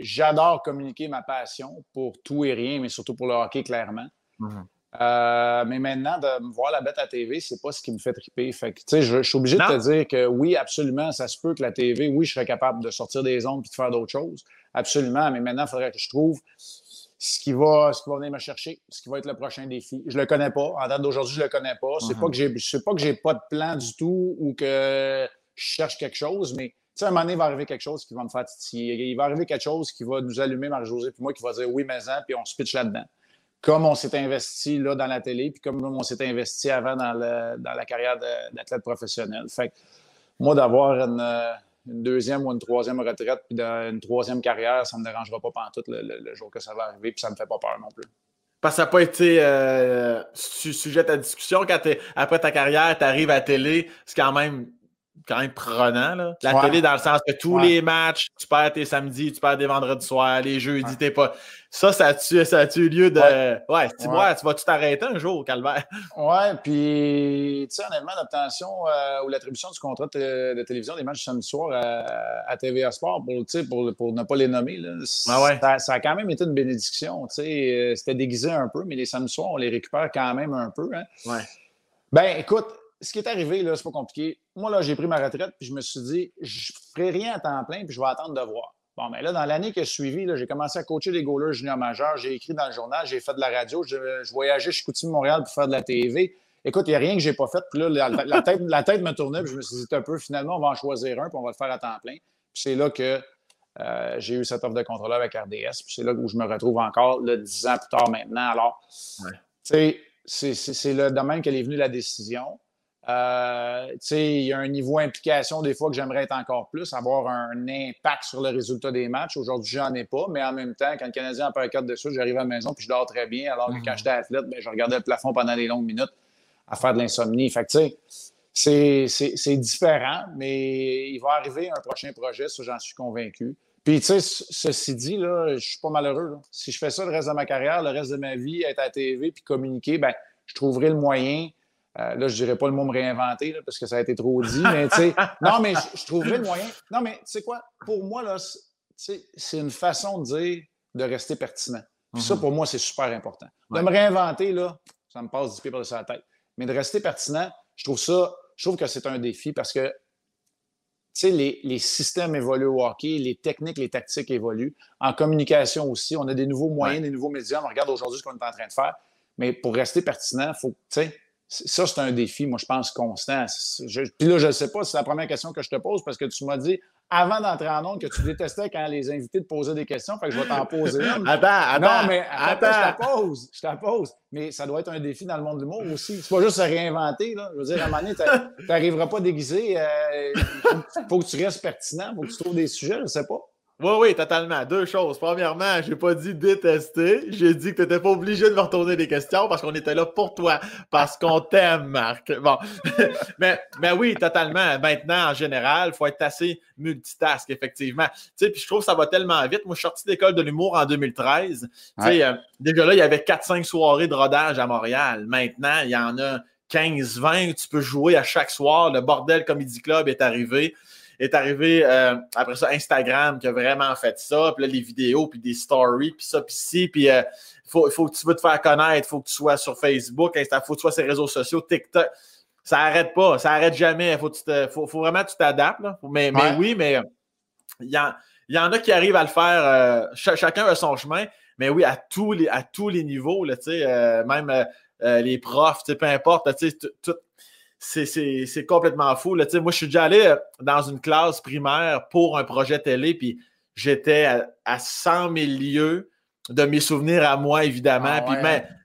j'adore communiquer ma passion pour tout et rien, mais surtout pour le hockey, clairement. Mhm. Euh, mais maintenant, de me voir la bête à TV, c'est pas ce qui me fait triper. Fait que, je, je suis obligé de te dire que oui, absolument, ça se peut que la TV, oui, je serais capable de sortir des ondes et de faire d'autres choses. Absolument. Mais maintenant, il faudrait que je trouve ce qui, va, ce qui va venir me chercher, ce qui va être le prochain défi. Je le connais pas. En date d'aujourd'hui, je le connais pas. C'est pas mhm. que j'ai, sais pas que j'ai pas de plan du tout ou que je cherche quelque chose, mais tu sais, un moment donné, il va arriver quelque chose qui va me faire titiller. Il va arriver quelque chose qui va nous allumer, Marie-Josée, puis moi, qui va dire oui, mais puis on se pitch là-dedans comme on s'est investi là dans la télé, puis comme on s'est investi avant dans, la carrière d'athlète professionnel. Fait que moi, d'avoir une, deuxième ou une troisième retraite, puis une troisième carrière, ça ne me dérangera pas pendant tout le, jour que ça va arriver, puis ça ne me fait pas peur non plus. Parce que ça n'a pas été euh, sujet à discussion quand après ta carrière, tu arrives à la télé, c'est quand même quand même prenant. Là. La télé, dans le sens que tous les matchs, tu perds tes samedis, tu perds des vendredis soirs, les jeudis, t'es pas. Ça, ça a-tu, ça eu lieu de. Ouais, tu vas tout arrêter un jour, Calvaire. Ouais, puis, tu sais, honnêtement, l'obtention euh, ou l'attribution du contrat de, télévision des matchs samedi soir à, TVA Sport, pour, pour, pour ne pas les nommer, là, ça, ça, a quand même été une bénédiction. Tu sais, euh, c'était déguisé un peu, mais les samedis soirs, on les récupère quand même un peu. Hein. Ouais. Ben, écoute, ce qui est arrivé, là, c'est pas compliqué. Moi, là, j'ai pris ma retraite, puis je me suis dit, je ferai rien à temps plein, puis je vais attendre de voir. Bon, mais là, dans l'année qui a suivi, j'ai commencé à coacher des goalers juniors majeurs. J'ai écrit dans le journal, j'ai fait de la radio, je, voyageais chez Coutume Montréal pour faire de la TV. Écoute, il n'y a rien que je n'ai pas fait. Puis là, la, tête, la tête me tournait, puis je me suis dit un peu, finalement, on va en choisir un, puis on va le faire à temps plein. Puis c'est là que euh, j'ai eu cette offre de contrôleur avec RDS. Puis c'est là où je me retrouve encore, là, dix ans plus tard maintenant. Alors, tu sais, c'est le domaine qu'elle est venue la décision. Euh, il y a un niveau implication des fois que j'aimerais être encore plus, avoir un impact sur le résultat des matchs. Aujourd'hui, j'en ai pas, mais en même temps, quand le Canadien a perd 4 dessus, j'arrive à la maison puis je dors très bien. Alors que quand mhm. j'étais athlète, ben, je regardais le plafond pendant des longues minutes à faire de l'insomnie. Fait c'est différent, mais il va arriver un prochain projet, ça, j'en suis convaincu. Puis, tu sais, ceci dit, là, je suis pas malheureux. Si je fais ça le reste de ma carrière, le reste de ma vie, être à la TV puis communiquer, ben, je trouverai le moyen euh, là, je dirais pas le mot me réinventer parce que ça a été trop dit, mais tu sais, non, mais je, trouverais le moyen. Non, mais tu sais quoi, pour moi, là, c'est une façon de dire de rester pertinent. Puis ça, mhm. pour moi, c'est super important. De me réinventer, là, ça me passe du pied par la tête. Mais de rester pertinent, je trouve ça, je trouve que c'est un défi parce que tu sais, les, les, systèmes évoluent au hockey, les techniques, les tactiques évoluent. En communication aussi, on a des nouveaux moyens, des nouveaux médias. On regarde aujourd'hui ce qu'on est en train de faire. Mais pour rester pertinent, il faut, tu sais, ça, c'est un défi, moi, je pense, constant. puis là, je ne sais pas si c'est la première question que je te pose parce que tu m'as dit avant d'entrer en onde que tu détestais quand les invités te posaient des questions. Fait que je vais t'en poser une. attends, attends. Non, mais attends, je la pose. Je te pose. Mais ça doit être un défi dans le monde de l'humour aussi. C'est pas juste se réinventer. Là. Je veux dire, à un moment donné, tu n'arriveras pas déguisé. Il euh, faut, que tu restes pertinent. Il faut que tu trouves des sujets. Je ne sais pas. Oui, oui, totalement. Deux choses. Premièrement, j'ai pas dit détester. J'ai dit que tu n'étais pas obligé de me retourner des questions parce qu'on était là pour toi, parce qu'on t'aime, Marc. Bon. mais, mais oui, totalement. Maintenant, en général, il faut être assez multitask, effectivement. Tu sais, puis je trouve que ça va tellement vite. Moi, je suis sorti d'école de l'humour en 2013. Tu sais, euh, déjà là, il y avait 4-5 soirées de rodage à Montréal. Maintenant, il y en a 15-20. Tu peux jouer à chaque soir. Le Bordel Comedy Club est arrivé est arrivé euh, après ça Instagram qui a vraiment fait ça, puis là les vidéos, puis des stories, puis ça, puis ci, puis il euh, faut, faut que tu veux te faire connaître, il faut que tu sois sur Facebook, Insta, faut que tu sois sur les réseaux sociaux, TikTok. Ça n'arrête pas, ça n'arrête jamais. Faut, faut, faut, vraiment que tu t'adaptes. Mais, mais oui, mais il y, y, en a qui arrivent à le faire. Euh, chacun a son chemin. Mais oui, à tous les, à tous les niveaux, là, même les profs, peu importe, tout, c'est complètement fou. Là. Moi, je suis déjà allé euh, dans une classe primaire pour un projet télé, puis j'étais à, 100 000 lieues de mes souvenirs à moi, évidemment. Ah puis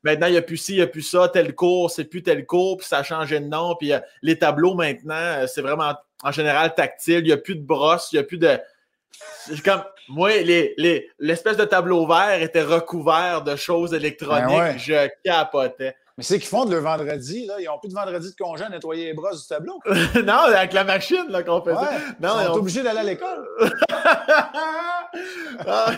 maintenant, il n'y a plus ci, il n'y a plus ça, tel cours, c'est plus tel cours, puis ça a changé de nom. Puis euh, les tableaux, maintenant, euh, c'est vraiment en général tactile. Il n'y a plus de brosse, il n'y a plus de. Comme, moi, l'espèce de tableau vert était recouvert de choses ben électroniques. Je capotais. Mais c'est qu'ils font de le vendredi, là. Ils n'ont plus de vendredi de congé à nettoyer les bras du tableau. non, avec la machine là, qu'on faisait. non, ils sont obligés d'aller à l'école. Ah,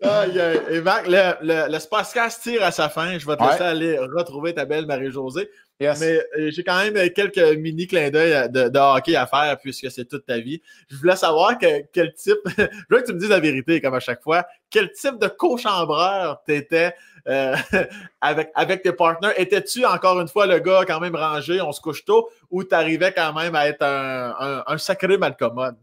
et Marc, le, le, le tire à sa fin. Je vais te laisser aller retrouver ta belle Marie-Josée. Mais euh, j'ai quand même quelques mini clins d'œil de, hockey à faire puisque c'est toute ta vie. Je voulais savoir que, quel type, je veux que tu me dises la vérité comme à chaque fois, quel type de co-chambreur t'étais euh, avec, avec tes partenaires. Étais-tu encore une fois le gars quand même rangé, on se couche tôt, ou t'arrivais quand même à être un, un, sacré malcommode?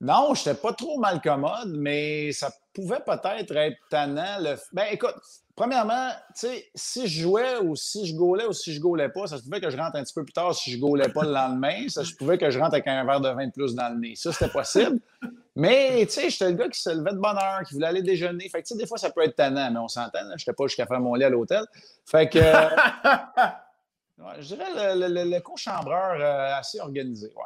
Non, je n'étais pas trop malcommode, mais ça pouvait peut-être être tannant. Le... Ben écoute, premièrement, si je jouais ou si je gaulais ou si je gaulais pas, ça se pouvait que je rentre un petit peu plus tard si je gaulais pas le lendemain. Ça se pouvait que je rentre avec un verre de vin de plus dans le nez. Ça, c'était possible. Mais, tu sais, j'étais le gars qui se levait de bonne heure, qui voulait aller déjeuner. Fait que, tu sais, des fois, ça peut être tannant, mais on s'entend. Je n'étais pas jusqu'à faire mon lit à l'hôtel. Fait que, je dirais le, le, le co-chambreur euh, assez organisé, ouais.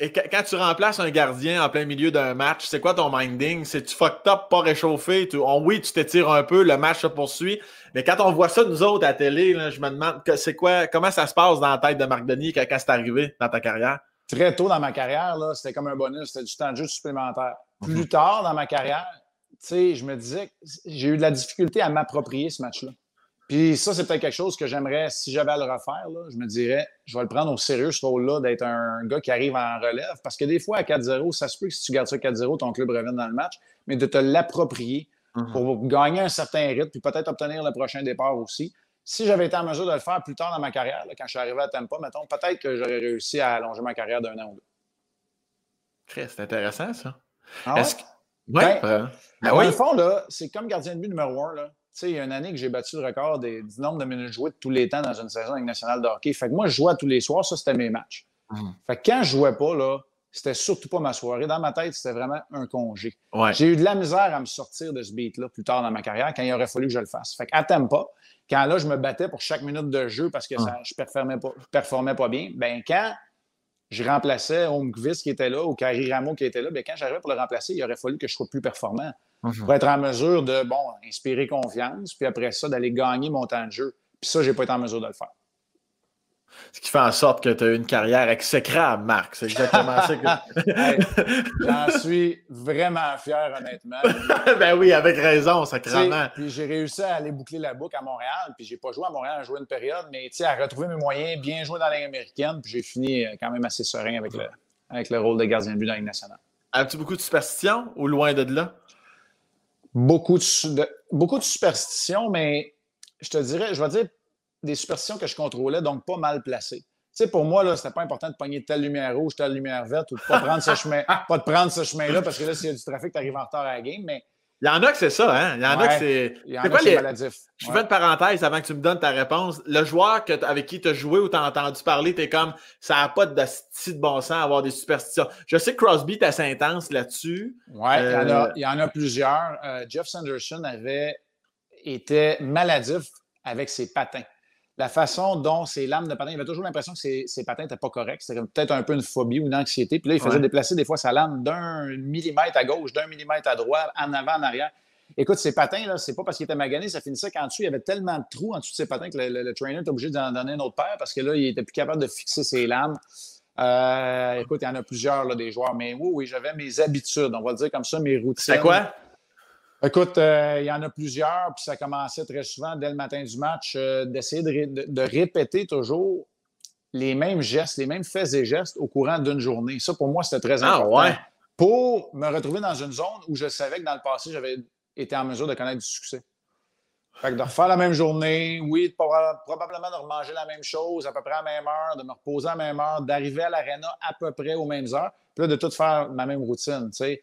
Et quand tu remplaces un gardien en plein milieu d'un match, c'est quoi ton minding? C'est tu fucked up, pas réchauffé? Tu, oui, tu t'étires un peu, le match se poursuit. Mais quand on voit ça, nous autres, à la télé, je me demande c'est quoi, comment ça se passe dans la tête de Marc Denis quand, c'est arrivé dans ta carrière? Très tôt dans ma carrière, c'était comme un bonus, c'était du temps de jeu supplémentaire. Mhm. Plus tard dans ma carrière, je me disais que j'ai eu de la difficulté à m'approprier ce match-là. Puis ça, c'est peut-être quelque chose que j'aimerais, si j'avais à le refaire, je me dirais, je vais le prendre au sérieux, ce rôle-là, d'être un gars qui arrive en relève. Parce que des fois, à 4-0, ça se peut que si tu gardes ça 4-0, ton club revienne dans le match, mais de te l'approprier mhm. pour gagner un certain rythme, puis peut-être obtenir le prochain départ aussi. Si j'avais été en mesure de le faire plus tard dans ma carrière, quand je suis arrivé à Tampa, mettons, peut-être que j'aurais réussi à allonger ma carrière d'un an ou deux. C'est intéressant, ça. Ah Est-ce que... Ouais, ben, ben oui. Dans le fond, là, c'est comme gardien de but numéro un. Là. Tu sais, il y a une année que j'ai battu le record des, du nombre de minutes jouées de tous les temps dans une saison avec nationale de hockey. Fait que moi, je jouais tous les soirs, ça, c'était mes matchs. Hum. Fait que quand je jouais pas, là, c'était surtout pas ma soirée. Dans ma tête, c'était vraiment un congé. J'ai eu de la misère à me sortir de ce beat-là plus tard dans ma carrière quand il aurait fallu que je le fasse. Fait que pas, quand là, je me battais pour chaque minute de jeu parce que ça, je ne performais pas, performais pas bien, ben quand je remplaçais Holmqvist qui était là ou Carrie Rameau qui était là, bien, quand j'arrivais pour le remplacer, il aurait fallu que je sois plus performant mhm. pour être en mesure de, bon, inspirer confiance, puis après ça, d'aller gagner mon temps de jeu. Puis ça, je n'ai pas été en mesure de le faire. Ce qui fait en sorte que tu as eu une carrière exécrable, Marc. C'est exactement ça que. J'en suis vraiment fier, honnêtement. ben oui, avec raison, sacrément. Puis j'ai réussi à aller boucler la boucle à Montréal. Puis j'ai pas joué à Montréal, j'ai joué une période, mais à retrouver mes moyens, bien jouer dans la américaine. Puis j'ai fini euh, quand même assez serein avec le, avec le rôle de gardien de but dans la Ligue nationale. As-tu beaucoup de superstitions ou loin de là? Beaucoup de, beaucoup de superstitions, mais je te dirais, je vais dire des superstitions que je contrôlais, donc pas mal placées. Tu sais, pour moi, là, c'était pas important de pogner telle lumière rouge, telle lumière verte ou de pas prendre ce chemin, pas de prendre ce chemin-là parce que là, s'il y a du trafic, tu arrives en retard à la game, mais. Il y en a que c'est ça, hein? Il y en a que c'est. Il y en a que c'est maladif. Je fais une parenthèse avant que tu me donnes ta réponse. Le joueur que, avec qui tu as joué ou tu as entendu parler, tu es comme ça n'a pas de de bon sens à avoir des superstitions. Je sais que Crosby est assez intense là-dessus. Oui, il, euh, y en a plusieurs. Euh, Jeff Sanderson avait été maladif avec ses patins la façon dont ses lames de patin, il avait toujours l'impression que ses, patins n'étaient pas corrects. C'était peut-être un peu une phobie ou une anxiété. Puis là, il faisait déplacer des fois sa lame d'un millimètre à gauche, d'un millimètre à droite, en avant, en arrière. Écoute, ses patins, là, c'est pas parce qu'il était magané, ça finissait qu'en dessous, il y avait tellement de trous en dessous de ses patins que le, trainer était obligé d'en donner un autre paire parce que là, il était plus capable de fixer ses lames. Euh, écoute, il y en a plusieurs, là, des joueurs. Mais oui, oui, j'avais mes habitudes, on va dire comme ça, mes routines. C'est quoi? Écoute, euh, il y en a plusieurs, puis ça commençait très souvent dès le matin du match euh, d'essayer de, répéter toujours les mêmes gestes, les mêmes faits et gestes au courant d'une journée. Ça, pour moi, c'était très ah, important. Pour me retrouver dans une zone où je savais que dans le passé, j'avais été en mesure de connaître du succès. Fait que de refaire la même journée, oui, probablement de remanger la même chose à peu près à la même heure, de me reposer à la même heure, d'arriver à l'aréna à peu près aux mêmes heures, puis là, de tout faire ma même routine, tu sais.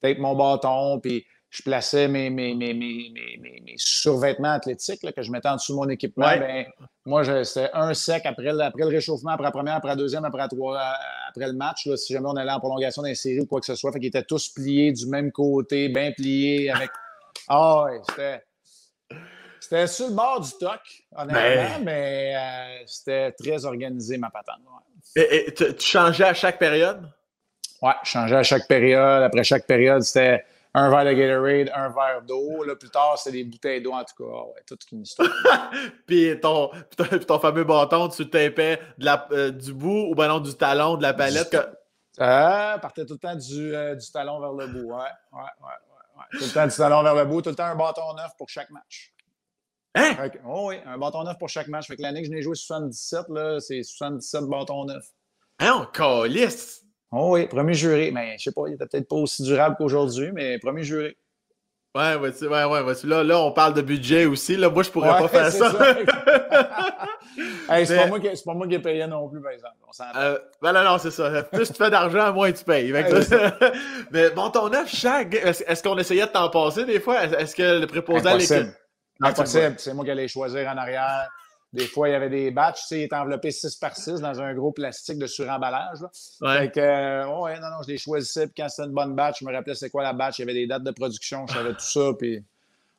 Peut-être mon bâton, puis je plaçais mes, mes, mes, mes survêtements athlétiques que je mettais en dessous de mon équipement. Ben, moi, c'était un sec après, après le réchauffement, après la première, après la deuxième, après, la trois, après le match. Là, si jamais on allait en prolongation d'un série ou quoi que ce soit. Fait qu'ils étaient tous pliés du même côté, bien pliés. avec. Ah ouais, c'était. C'était sur le bord du toc, honnêtement, ben. mais euh, c'était très organisé, ma patente. Et, tu changeais à chaque période? Oui, je changeais à chaque période. Après chaque période, c'était un verre de Gatorade, un verre d'eau. Là, plus tard, c'est des bouteilles d'eau, en tout cas. Ouais, toute une histoire. puis, ton, ton, fameux bâton, tu tapais de la, euh, du bout ou ben non, du talon, de la palette? Que... Euh, partait tout le temps du, euh, du talon vers le bout. Ouais, ouais, ouais, ouais, Tout le temps du talon vers le bout, tout le temps un bâton neuf pour chaque match. Hein? oh oui, un bâton neuf pour chaque match. Fait que l'année que je n'ai joué 77, c'est 77 bâtons neufs. Hein, on calisse! Oh oui, premier juré. Mais je sais pas, il était peut-être pas aussi durable qu'aujourd'hui, mais premier juré. Ouais, ouais, ouais, ouais, là, là, on parle de budget aussi. Là, moi, je pourrais pas faire ça. c'est, pas moi qui, pas moi qui ai payé non plus, par exemple. Euh, ben non, non, c'est ça. Plus tu fais d'argent, moins tu payes. mais bon, ton neuf, chaque. Est-ce, qu'on essayait de t'en passer des fois? Est-ce que le préposé à l'équipe? Impossible. C'est moi qui allais choisir en arrière. Des fois, il y avait des batchs, tu sais, il était enveloppé 6 par 6 dans un gros plastique de suremballage. Ouais. Fait que, euh, ouais, non, non, je les choisissais. Puis quand c'était une bonne batch, je me rappelais c'est quoi la batch. Il y avait des dates de production, je savais tout ça. Puis,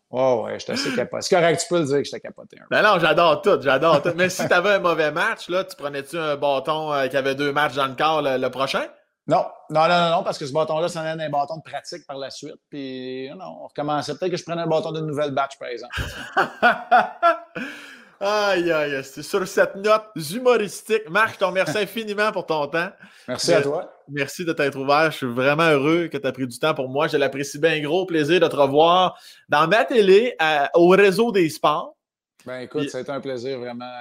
oh, ouais, j'étais assez capoté. C'est correct, tu peux le dire que j'étais capoté. Ben non, j'adore tout, j'adore tout. Mais si tu avais un mauvais match, là, tu prenais-tu un bâton euh, qui avait deux matchs dans le corps le, prochain? Non, non, non, non, parce que ce bâton-là, ça en un bâton de pratique par la suite. Puis, non, on recommençait. Peut-être que je prenais un bâton d'une nouvelle batch, par exemple. Aïe, aïe, c'est sur cette note humoristique. Marc, je te remercie infiniment pour ton temps. Merci à toi. Merci de t'être ouvert. Je suis vraiment heureux que tu aies pris du temps pour moi. Je l'apprécie bien gros. Plaisir de te revoir dans ma télé au réseau des sports. Ben écoute, ça a été un plaisir vraiment.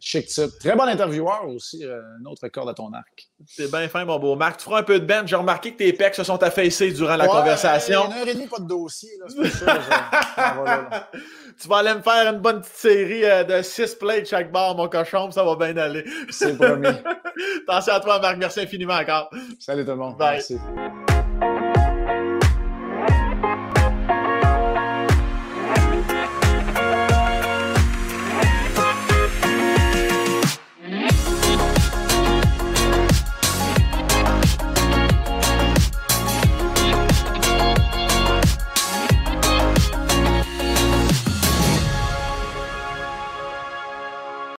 Chic type. Très bon intervieweur aussi, euh, une autre corde à ton arc. C'est bien fin, mon beau Marc. Tu feras un peu de bench. J'ai remarqué que tes pecs se sont affaissés durant la conversation. Une heure et demie, pas de dossier. Là, tu vas aller me faire une bonne petite série euh, de six plates chaque barre, mon cochon, ça va bien aller. C'est promis. Attention à toi, Marc. Merci infiniment encore. Salut tout le monde. Merci.